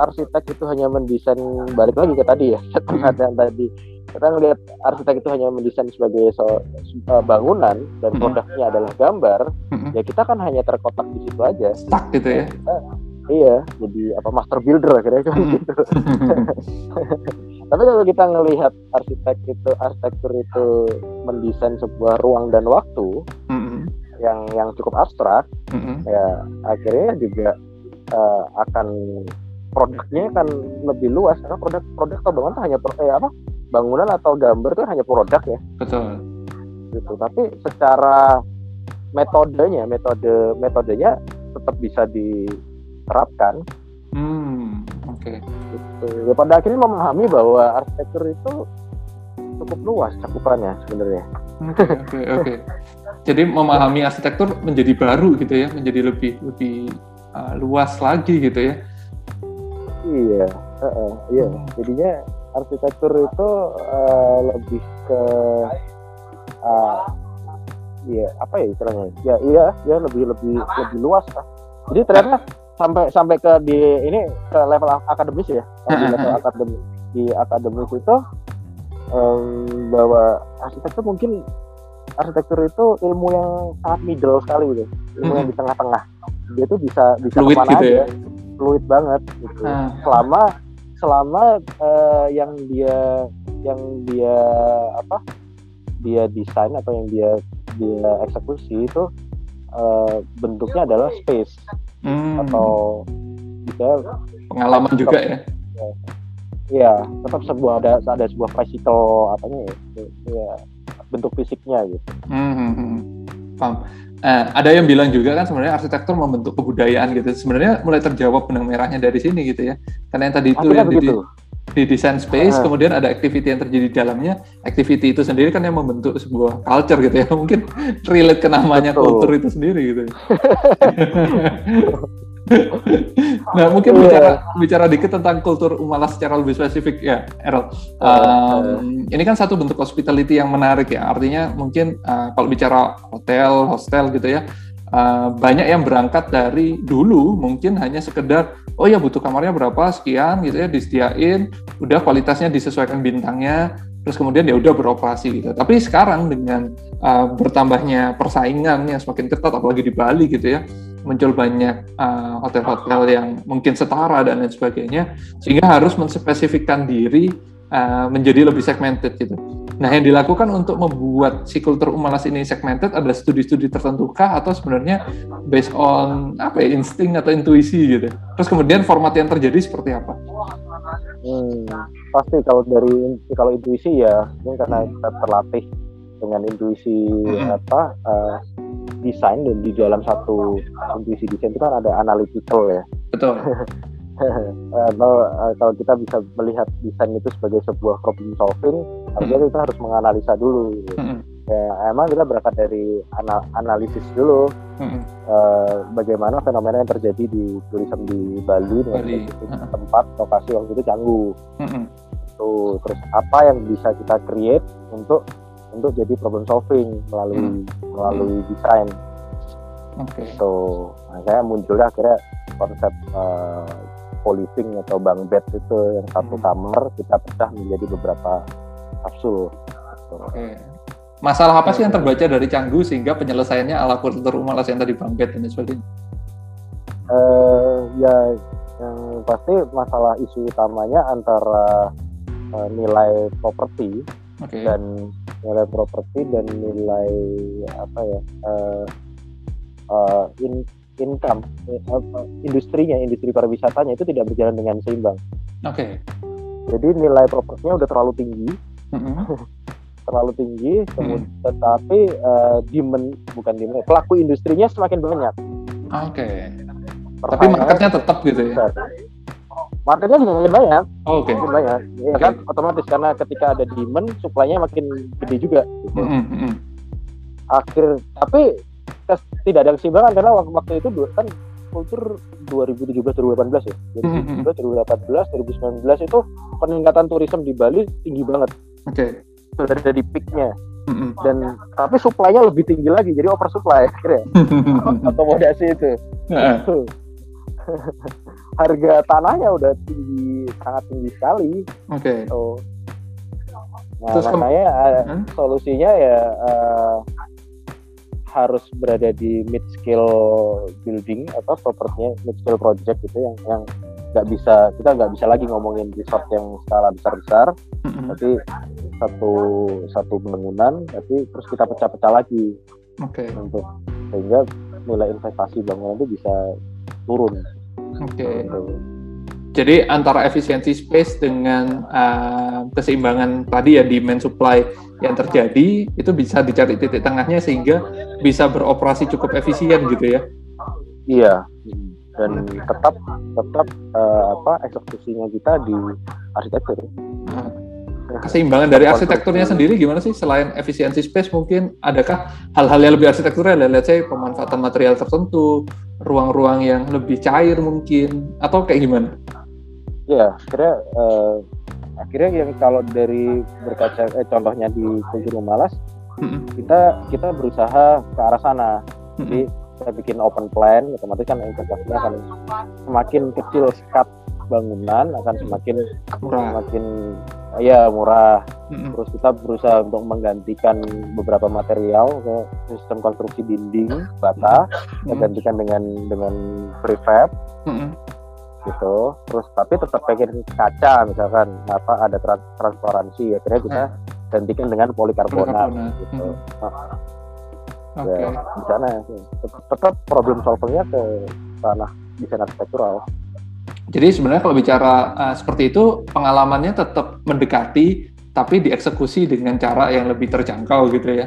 Speaker 3: arsitek itu hanya mendesain balik lagi ke tadi ya [LAUGHS] hmm. yang tadi kita ngelihat arsitek itu hanya mendesain sebagai so, uh, bangunan dan hmm. produknya adalah gambar hmm. ya kita kan hanya terkotak di situ aja
Speaker 2: stuck gitu ya kita,
Speaker 3: iya jadi apa master builder akhirnya kan hmm. gitu [LAUGHS] tapi kalau kita ngelihat arsitek itu arsitektur itu mendesain sebuah ruang dan waktu hmm. yang yang cukup abstrak hmm. ya akhirnya juga uh, akan produknya kan lebih luas karena produk produk atau bangunan hanya eh, apa bangunan atau gambar itu hanya produk ya
Speaker 2: betul
Speaker 3: gitu tapi secara metodenya metode metodenya tetap bisa diterapkan
Speaker 2: hmm oke okay.
Speaker 3: gitu. ya pada akhirnya memahami bahwa arsitektur itu cukup luas cakupannya sebenarnya
Speaker 2: oke okay, oke okay, okay. jadi memahami arsitektur menjadi baru gitu ya menjadi lebih lebih uh, luas lagi gitu ya
Speaker 3: iya uh, uh, iya hmm. jadinya arsitektur itu uh, lebih ke uh, ya apa ya istilahnya? Ya iya ya lebih lebih lebih luas lah. Jadi ternyata sampai sampai ke di ini ke level akademis ya? Di level akademis di akademis itu um, bahwa arsitektur mungkin arsitektur itu ilmu yang sangat middle sekali gitu. Ilmu yang di tengah-tengah. Dia tuh bisa bisa
Speaker 2: fluid ke mana gitu
Speaker 3: aja. ya? fluid banget gitu. Selama selama uh, yang dia yang dia apa dia desain atau yang dia dia eksekusi itu uh, bentuknya adalah space hmm. atau
Speaker 2: bisa pengalaman tetap, juga ya
Speaker 3: Iya, tetap sebuah ada ada sebuah physical apa ya, ya bentuk fisiknya gitu.
Speaker 2: Hmm, hmm, hmm. Paham. Eh, ada yang bilang juga kan sebenarnya arsitektur membentuk kebudayaan gitu. Sebenarnya mulai terjawab benang merahnya dari sini gitu ya. Karena yang tadi itu yang di, di desain space, uh. kemudian ada activity yang terjadi di dalamnya. Activity itu sendiri kan yang membentuk sebuah culture gitu ya. [LAUGHS] Mungkin relate ke namanya kultur itu sendiri gitu. [LAUGHS] [LAUGHS] nah mungkin yeah. bicara bicara dikit tentang kultur Umala secara lebih spesifik ya Errol. Um, ini kan satu bentuk hospitality yang menarik ya. Artinya mungkin uh, kalau bicara hotel, hostel gitu ya, uh, banyak yang berangkat dari dulu mungkin hanya sekedar oh ya butuh kamarnya berapa sekian gitu ya disediain, udah kualitasnya disesuaikan bintangnya, terus kemudian ya udah beroperasi gitu. Tapi sekarang dengan uh, bertambahnya persaingan yang semakin ketat apalagi di Bali gitu ya muncul banyak uh, hotel-hotel uh, yang mungkin setara dan lain sebagainya, sehingga harus menspesifikkan diri uh, menjadi lebih segmented gitu. Nah, yang dilakukan untuk membuat si kultur umalas ini segmented ada studi-studi tertentu kah atau sebenarnya based on apa ya insting atau intuisi gitu. Terus kemudian format yang terjadi seperti apa?
Speaker 3: Hmm, pasti kalau dari kalau intuisi ya, ini karena kita terlatih dengan intuisi hmm. apa uh, desain dan di dalam satu intuisi desain itu kan ada analytical ya.
Speaker 2: Betul. [LAUGHS]
Speaker 3: atau uh, kalau kita bisa melihat desain itu sebagai sebuah problem solving, artinya kita harus menganalisa dulu. Gitu. ya emang kita berangkat dari anal analisis dulu hmm. uh, bagaimana fenomena yang terjadi di turisme di Bali Bali. tempat lokasi waktu itu Canggu hmm. tuh terus apa yang bisa kita create untuk untuk jadi problem solving melalui hmm. melalui hmm. desain okay. so nah, saya munculnya akhirnya konsep uh, poliving atau bang bed itu yang satu hmm. kamar kita pecah menjadi beberapa kapsul
Speaker 2: okay masalah apa sih yang terbaca dari Canggu sehingga penyelesaiannya ala kultur Malas yang tadi Bang Bet dan sebagainya?
Speaker 3: Uh, ya yang pasti masalah isu utamanya antara uh, nilai properti okay. dan nilai properti dan nilai apa ya uh, uh, in, income uh, industrinya industri pariwisatanya itu tidak berjalan dengan seimbang.
Speaker 2: Oke. Okay.
Speaker 3: Jadi nilai propertinya udah terlalu tinggi. [LAUGHS] Terlalu tinggi, kemudian hmm. tetapi uh, demand bukan demand, pelaku industrinya semakin banyak.
Speaker 2: Oke. Okay. Tapi marketnya tetap gitu ya.
Speaker 3: Marketnya juga makin banyak.
Speaker 2: Oh, Oke. Okay.
Speaker 3: Makin banyak. Ya okay. kan otomatis karena ketika ada demand, supply-nya makin gede juga. Gitu. Mm -hmm. Akhir tapi tidak ada keseimbangan karena waktu, waktu itu kan kultur 2017 2018 ya. 2017 2018 2019 itu peningkatan turisme di Bali tinggi banget.
Speaker 2: Oke. Okay
Speaker 3: sudah ada di peaknya. Mm-hmm. dan tapi supply-nya lebih tinggi lagi jadi oversupply akhirnya. [LAUGHS] Akomodasi itu. [LAUGHS] Harga tanahnya udah tinggi sangat tinggi sekali.
Speaker 2: Oke. Okay.
Speaker 3: so, nah Terus makanya uh, solusinya ya uh, harus berada di mid scale building atau propertinya mid scale project gitu yang yang nggak bisa kita nggak bisa lagi ngomongin resort yang skala besar besar mm-hmm. tapi satu satu bangunan tapi terus kita pecah-pecah lagi
Speaker 2: okay.
Speaker 3: untuk sehingga nilai investasi bangunan itu bisa turun
Speaker 2: oke okay. Gitu. jadi antara efisiensi space dengan uh, keseimbangan tadi ya demand supply yang terjadi itu bisa dicari titik tengahnya sehingga bisa beroperasi cukup efisien gitu ya
Speaker 3: iya dan tetap tetap uh, apa eksekusinya kita di arsitektur.
Speaker 2: Nah, keseimbangan dari arsitekturnya sendiri gimana sih selain efisiensi space mungkin adakah hal-hal yang lebih arsitektural let's say pemanfaatan material tertentu ruang-ruang yang lebih cair mungkin atau kayak gimana?
Speaker 3: Ya akhirnya uh, akhirnya yang kalau dari berkaca eh, contohnya di Kultur Malas hmm. kita kita berusaha ke arah sana. Hmm. Jadi kita bikin open plan otomatis kan investasinya akan semakin kecil sekat bangunan akan semakin murah. semakin ya murah mm-hmm. terus kita berusaha untuk menggantikan beberapa material ke sistem konstruksi dinding bata mm-hmm. kita gantikan dengan dengan prefab mm-hmm. gitu terus tapi tetap pengen kaca misalkan apa ada trans transparansi akhirnya kita gantikan dengan polikarbonat, polikarbonat. gitu mm-hmm okay. ya di sana tetap, tetap problem solvingnya ke tanah desain arsitektural.
Speaker 2: Jadi sebenarnya kalau bicara uh, seperti itu pengalamannya tetap mendekati tapi dieksekusi dengan cara yang lebih terjangkau gitu ya?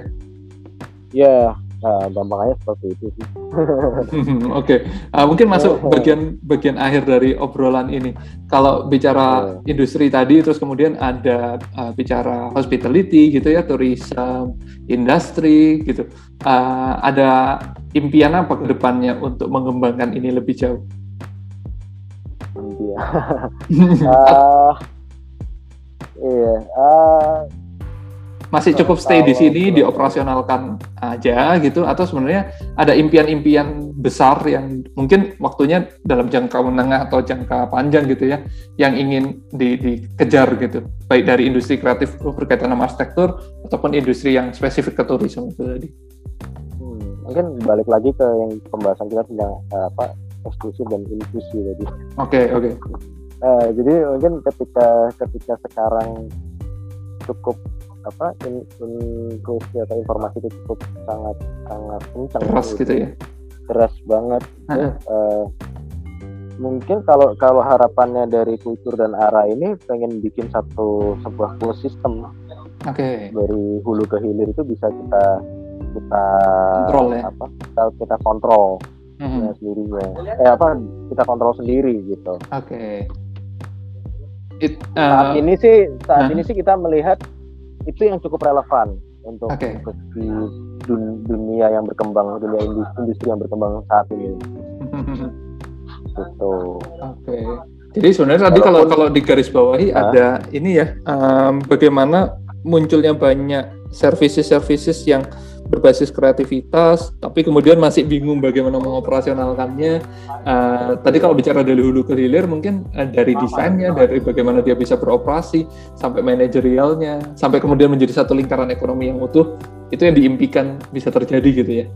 Speaker 3: Ya Nah, gampangnya seperti itu sih. [LAUGHS]
Speaker 2: Oke, okay. uh, mungkin masuk bagian bagian akhir dari obrolan ini. Kalau bicara yeah. industri tadi, terus kemudian ada uh, bicara hospitality gitu ya, tourism, industri gitu. Uh, ada impian apa ke depannya untuk mengembangkan ini lebih jauh?
Speaker 3: Impian. uh, [LAUGHS] iya. Uh,
Speaker 2: masih cukup stay di sini dioperasionalkan aja gitu. Atau sebenarnya ada impian-impian besar yang mungkin waktunya dalam jangka menengah atau jangka panjang gitu ya yang ingin di, dikejar gitu. Baik dari industri kreatif berkaitan sama arsitektur ataupun industri yang spesifik ke turisme itu tadi
Speaker 3: hmm, mungkin balik lagi ke yang pembahasan kita tentang uh, apa eksklusif dan inklusi tadi.
Speaker 2: Oke okay, oke. Okay.
Speaker 3: uh, jadi mungkin ketika ketika sekarang cukup apa in, inklusi atau informasi itu cukup sangat sangat kencang
Speaker 2: keras gitu, gitu ya?
Speaker 3: Keras banget. Uh, mungkin kalau kalau harapannya dari kultur dan arah ini pengen bikin satu sebuah full system
Speaker 2: okay.
Speaker 3: dari hulu ke hilir itu bisa kita kita
Speaker 2: kontrol ya?
Speaker 3: apa kita kita kontrol mm-hmm. sendirinya eh apa kita kontrol sendiri gitu.
Speaker 2: Oke. Okay.
Speaker 3: uh, saat ini sih saat uh, ini sih kita melihat itu yang cukup relevan untuk
Speaker 2: Oke.
Speaker 3: di dun- dunia yang berkembang dunia industri, industri yang berkembang saat ini [LAUGHS] gitu
Speaker 2: Oke. Jadi sebenarnya tadi kalau kalau di garis bawahi
Speaker 3: Hah?
Speaker 2: ada ini ya em, bagaimana munculnya banyak services-services yang berbasis kreativitas, tapi kemudian masih bingung bagaimana mengoperasionalkannya. Eh, tadi kalau bicara dari hulu ke hilir, mungkin eh, dari desainnya, dari bagaimana dia bisa beroperasi, sampai manajerialnya, sampai kemudian menjadi satu lingkaran ekonomi yang utuh, itu yang diimpikan bisa terjadi gitu ya.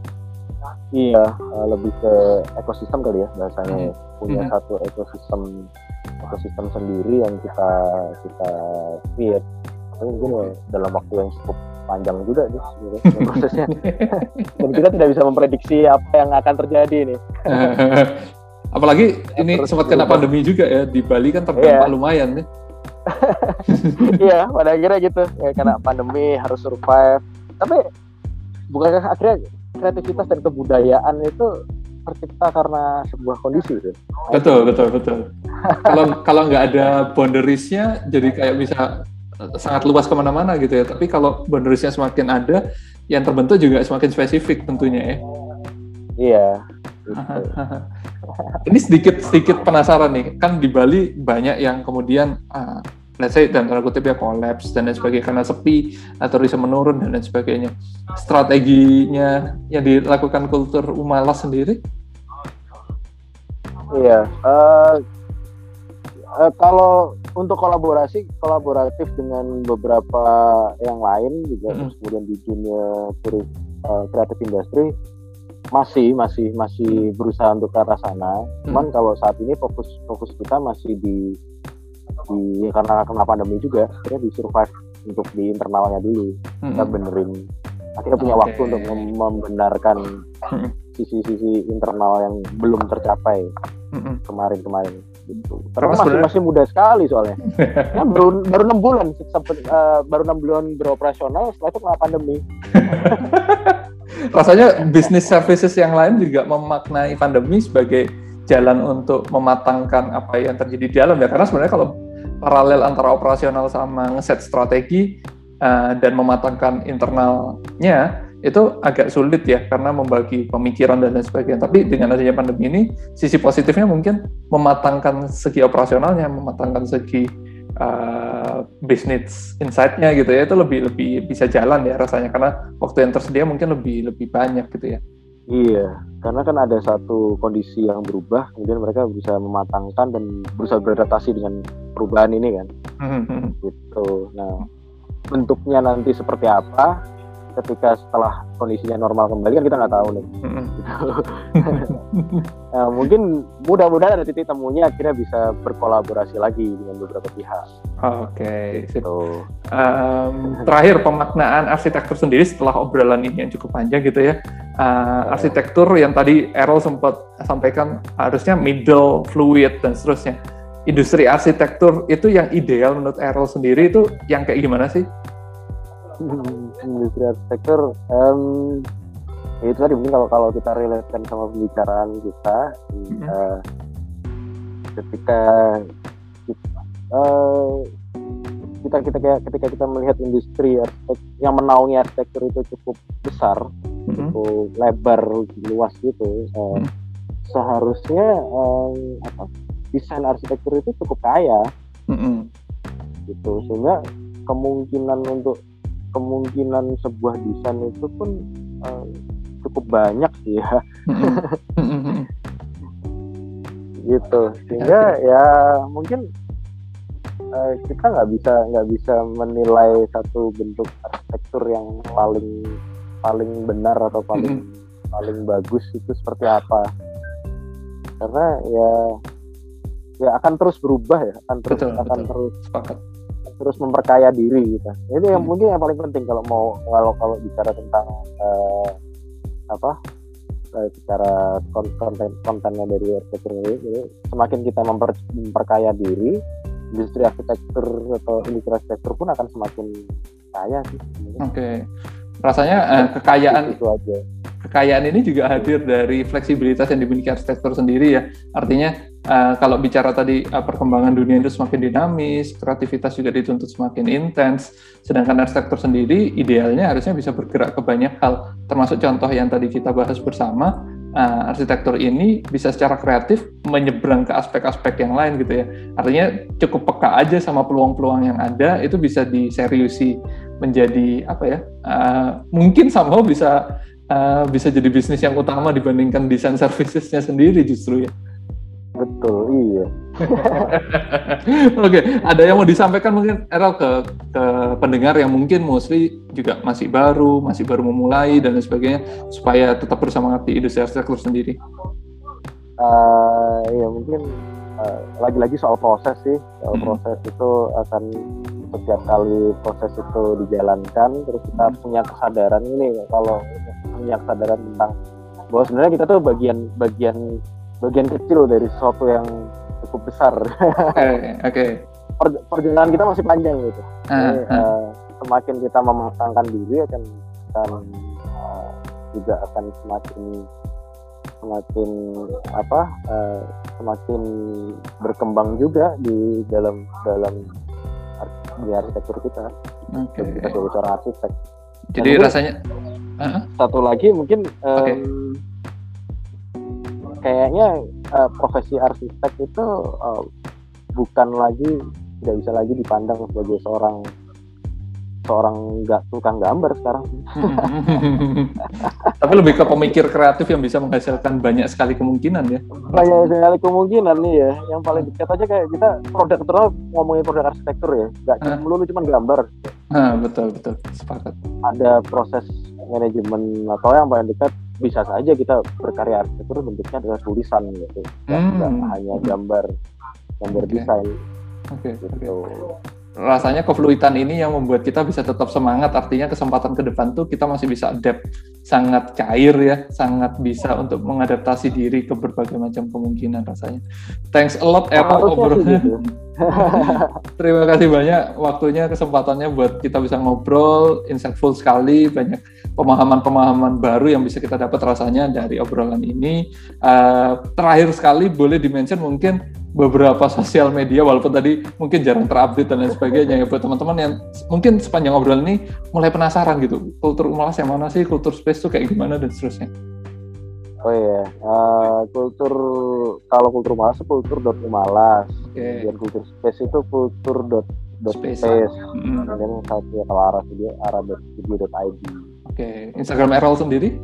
Speaker 3: iya eh, lebih ke ekosistem kali ya bahasanya punya
Speaker 2: Mhm.
Speaker 3: satu ekosistem ekosistem sendiri yang kita kita create tapi mungkin ya dalam waktu yang cukup panjang juga sebenarnya [LAUGHS] prosesnya. [LAUGHS] Dan kita tidak bisa memprediksi apa yang akan terjadi nih. [LAUGHS]
Speaker 2: Apalagi ini
Speaker 3: Terus
Speaker 2: sempat kena pandemi juga ya di Bali kan terdampak
Speaker 3: Iya.
Speaker 2: lumayan ya.
Speaker 3: iya pada akhirnya gitu. Ya karena pandemi harus survive. Tapi bukankah akhirnya kreativitas dan kebudayaan itu tercipta karena sebuah kondisi gitu
Speaker 2: Betul betul betul. Kalau kalau nggak ada boundariesnya jadi kayak bisa sangat luas ke mana-mana gitu ya. Tapi kalau boundariesnya semakin ada, yang terbentuk juga semakin spesifik tentunya ya.
Speaker 3: iya gitu. [LAUGHS]
Speaker 2: Ini sedikit sedikit penasaran nih, kan di Bali banyak yang kemudian ah, let's say dan tanda kutip ya collapse dan lain sebagainya karena sepi atau bisa menurun dan lain sebagainya. Strateginya yang dilakukan kultur Umalas sendiri?
Speaker 3: Iya, eh, eh, kalau untuk kolaborasi, kolaboratif dengan beberapa yang lain juga, terus kemudian di dunia eh, kreatif industri masih masih masih berusaha untuk ke arah sana. Cuman kalau saat ini fokus fokus kita masih di di karena kena pandemi juga, akhirnya di survive untuk di internalnya dulu. Kita
Speaker 2: Mm-mm.
Speaker 3: benerin, akhirnya punya
Speaker 2: Oke.
Speaker 3: waktu untuk mem- membenarkan sisi-sisi internal yang belum tercapai kemarin-kemarin gitu.
Speaker 2: Karena
Speaker 3: masih
Speaker 2: sebenarnya-
Speaker 3: masih muda sekali soalnya. [LAUGHS] Ya, baru baru enam bulan sempet, eh, baru enam bulan beroperasional setelah itu kena pandemi. [LAUGHS]
Speaker 2: Rasanya bisnis services yang lain juga memaknai pandemi sebagai jalan untuk mematangkan apa yang terjadi di dalam ya. Karena sebenarnya kalau paralel antara operasional sama ngeset strategi eh, dan mematangkan internalnya itu agak sulit ya karena membagi pemikiran dan lain sebagainya. Tapi dengan adanya pandemi ini sisi positifnya mungkin mematangkan segi operasionalnya, mematangkan segi uh, bisnis insight-nya gitu ya itu lebih lebih bisa jalan ya rasanya karena waktu yang tersedia mungkin lebih lebih banyak gitu ya.
Speaker 3: Iya, karena kan ada satu kondisi yang berubah, kemudian mereka bisa mematangkan dan berusaha beradaptasi dengan perubahan ini kan, gitu. Nah, bentuknya nanti seperti apa? Ketika setelah kondisinya normal kembali kan kita nggak tahu nih. [LAUGHS] Nah, mungkin mudah-mudahan ada titik temunya akhirnya bisa berkolaborasi lagi dengan beberapa pihak.
Speaker 2: Oke, sip.
Speaker 3: Gitu.
Speaker 2: Em, terakhir pemaknaan arsitektur sendiri setelah obrolan ini yang cukup panjang gitu ya. Eh, arsitektur yang tadi Errol sempat sampaikan harusnya middle, fluid dan seterusnya. Industri arsitektur itu yang ideal menurut Errol sendiri itu yang kayak gimana sih?
Speaker 3: Industri arsitektur em, ya itu tadi mungkin kalau kalau kita relatekan sama pembicaraan kita
Speaker 2: Mhm.
Speaker 3: eh, ketika kita, eh, kita kita kayak ketika kita melihat industri arsitek yang menaungi arsitektur itu cukup besar
Speaker 2: Mhm.
Speaker 3: cukup lebar luas gitu eh,
Speaker 2: Mhm.
Speaker 3: seharusnya em, apa desain arsitektur itu cukup kaya
Speaker 2: Mhm.
Speaker 3: gitu sehingga kemungkinan untuk kemungkinan sebuah desain itu pun eh, cukup banyak sih ya. Gitu. Sehingga ya mungkin eh, kita nggak bisa nggak bisa menilai satu bentuk arsitektur yang paling paling benar atau paling paling bagus itu seperti apa. Karena ya ya akan terus berubah ya akan terus
Speaker 2: Betul,
Speaker 3: akan
Speaker 2: betul.
Speaker 3: terus
Speaker 2: Sepakat.
Speaker 3: Terus memperkaya diri gitu. Itu yang
Speaker 2: Hmm.
Speaker 3: mungkin yang paling penting kalau mau kalau kalau bicara tentang eh, apa eh, kon- konten kontennya dari arsitektur ini, jadi semakin kita memper- memperkaya diri, industri arsitektur atau industri arsitektur pun akan semakin kaya sih.
Speaker 2: Oke. Rasanya eh, kekayaan
Speaker 3: itu aja.
Speaker 2: kekayaan ini juga hadir dari fleksibilitas yang dimiliki arsitektur sendiri ya. Artinya uh, kalau bicara tadi uh, perkembangan dunia itu semakin dinamis, kreativitas juga dituntut semakin intens, sedangkan arsitektur sendiri idealnya harusnya bisa bergerak ke banyak hal, termasuk contoh yang tadi kita bahas bersama, uh, arsitektur ini bisa secara kreatif menyeberang ke aspek-aspek yang lain gitu ya. Artinya cukup peka aja sama peluang-peluang yang ada, itu bisa diseriusi menjadi apa ya? Uh, mungkin somehow bisa uh, bisa jadi bisnis yang utama dibandingkan desain servicesnya sendiri justru ya.
Speaker 3: Betul, iya. [LAUGHS]
Speaker 2: Oke, okay. ada yang mau disampaikan mungkin Errol ke ke pendengar yang mungkin mostly juga masih baru, masih baru memulai dan lain sebagainya supaya tetap bersemangat di industri arsitektur sendiri.
Speaker 3: Uh, ya mungkin uh, lagi-lagi soal proses sih, soal hmm. proses itu akan setiap kali proses itu dijalankan terus kita hmm. punya kesadaran ini kalau punya kesadaran tentang bahwa sebenarnya kita tuh bagian bagian bagian kecil dari sesuatu yang cukup besar.
Speaker 2: Oke. Okay, okay.
Speaker 3: Per, perjalanan kita masih panjang gitu. Uh, Jadi, uh. Uh, semakin kita mematangkan diri akan akan uh, juga akan semakin semakin apa uh, semakin berkembang juga di dalam dalam di arsitektur kita. Okay. Kita sebagai seorang arsitek.
Speaker 2: Jadi nah, rasanya
Speaker 3: uh-huh. satu lagi mungkin um, okay. Kayaknya uh, profesi arsitek itu uh, bukan lagi tidak bisa lagi dipandang sebagai seorang seorang nggak tukang gambar sekarang. [LAUGHS]
Speaker 2: Tapi lebih ke pemikir kreatif yang bisa menghasilkan banyak sekali kemungkinan ya.
Speaker 3: Banyak sekali kemungkinan nih ya. Yang paling dekat aja kayak kita produk terus ngomongin produk arsitektur ya. Nggak cuma melulu cuma gambar.
Speaker 2: Ah, betul betul sepakat.
Speaker 3: Ada proses manajemen atau yang paling dekat bisa saja kita berkarya arsitektur bentuknya adalah tulisan gitu. Hmm. Nggak hanya gambar gambar okay. desain.
Speaker 2: Oke. Okay, gitu. Okay rasanya kefluitan ini yang membuat kita bisa tetap semangat. Artinya kesempatan ke depan tuh kita masih bisa adapt. Sangat cair ya sangat bisa untuk mengadaptasi diri ke berbagai macam kemungkinan rasanya. Thanks a lot Era obrolannya gitu. [LAUGHS] terima kasih banyak waktunya kesempatannya buat kita bisa ngobrol insightful sekali banyak pemahaman-pemahaman baru yang bisa kita dapat rasanya dari obrolan ini. Uh, terakhir sekali boleh dimention mungkin beberapa sosial media walaupun tadi mungkin jarang terupdate dan lain sebagainya ya buat teman-teman yang mungkin sepanjang obrolan ini mulai penasaran gitu kultur malas yang mana sih kultur space tuh kayak gimana dan seterusnya
Speaker 3: oh iya uh, kultur kalau kultur malas kultur dot malas okay. dan kultur space itu kultur dot dot space, space. Mm. dan satu kalau arah video arah dot video dot id oke
Speaker 2: okay. Instagram Errol sendiri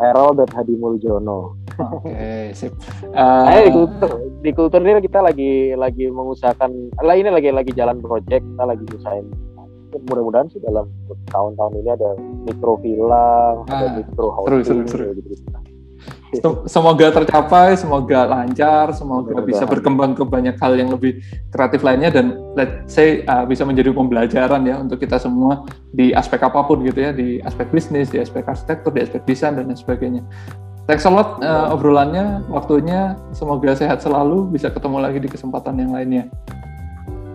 Speaker 3: Errol dan Hadi Muljono
Speaker 2: Oke, okay, [LAUGHS] sip.
Speaker 3: Uh, di kultur di kultur ini kita lagi lagi mengusahakan lah ini lagi lagi jalan project, kita lagi usahain mudah-mudahan sih dalam tahun-tahun ini ada mikro villa, ah, ada mikro housing, seru, seru, seru. gitu.
Speaker 2: Semoga tercapai, semoga lancar, semoga bisa berkembang ke banyak hal yang lebih kreatif lainnya dan let's say uh, bisa menjadi pembelajaran ya untuk kita semua di aspek apa pun gitu ya, di aspek bisnis, di aspek arsitektur, di aspek desain dan lain sebagainya. Thanks a lot uh, obrolannya, waktunya. Semoga sehat selalu, bisa ketemu lagi di kesempatan yang lainnya.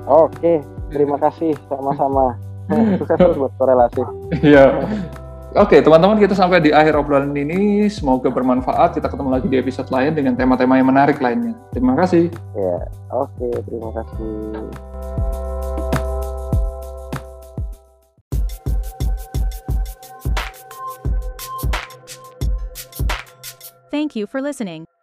Speaker 3: Oke, terima kasih sama-sama. Sukses terus buat korelasi.
Speaker 2: Iya. Oke, teman-teman kita sampai di akhir obrolan ini. Semoga bermanfaat. Kita ketemu lagi di episode lain dengan tema-tema yang menarik lainnya. Terima kasih.
Speaker 3: Ya, oke, terima kasih.
Speaker 1: Thank you for listening.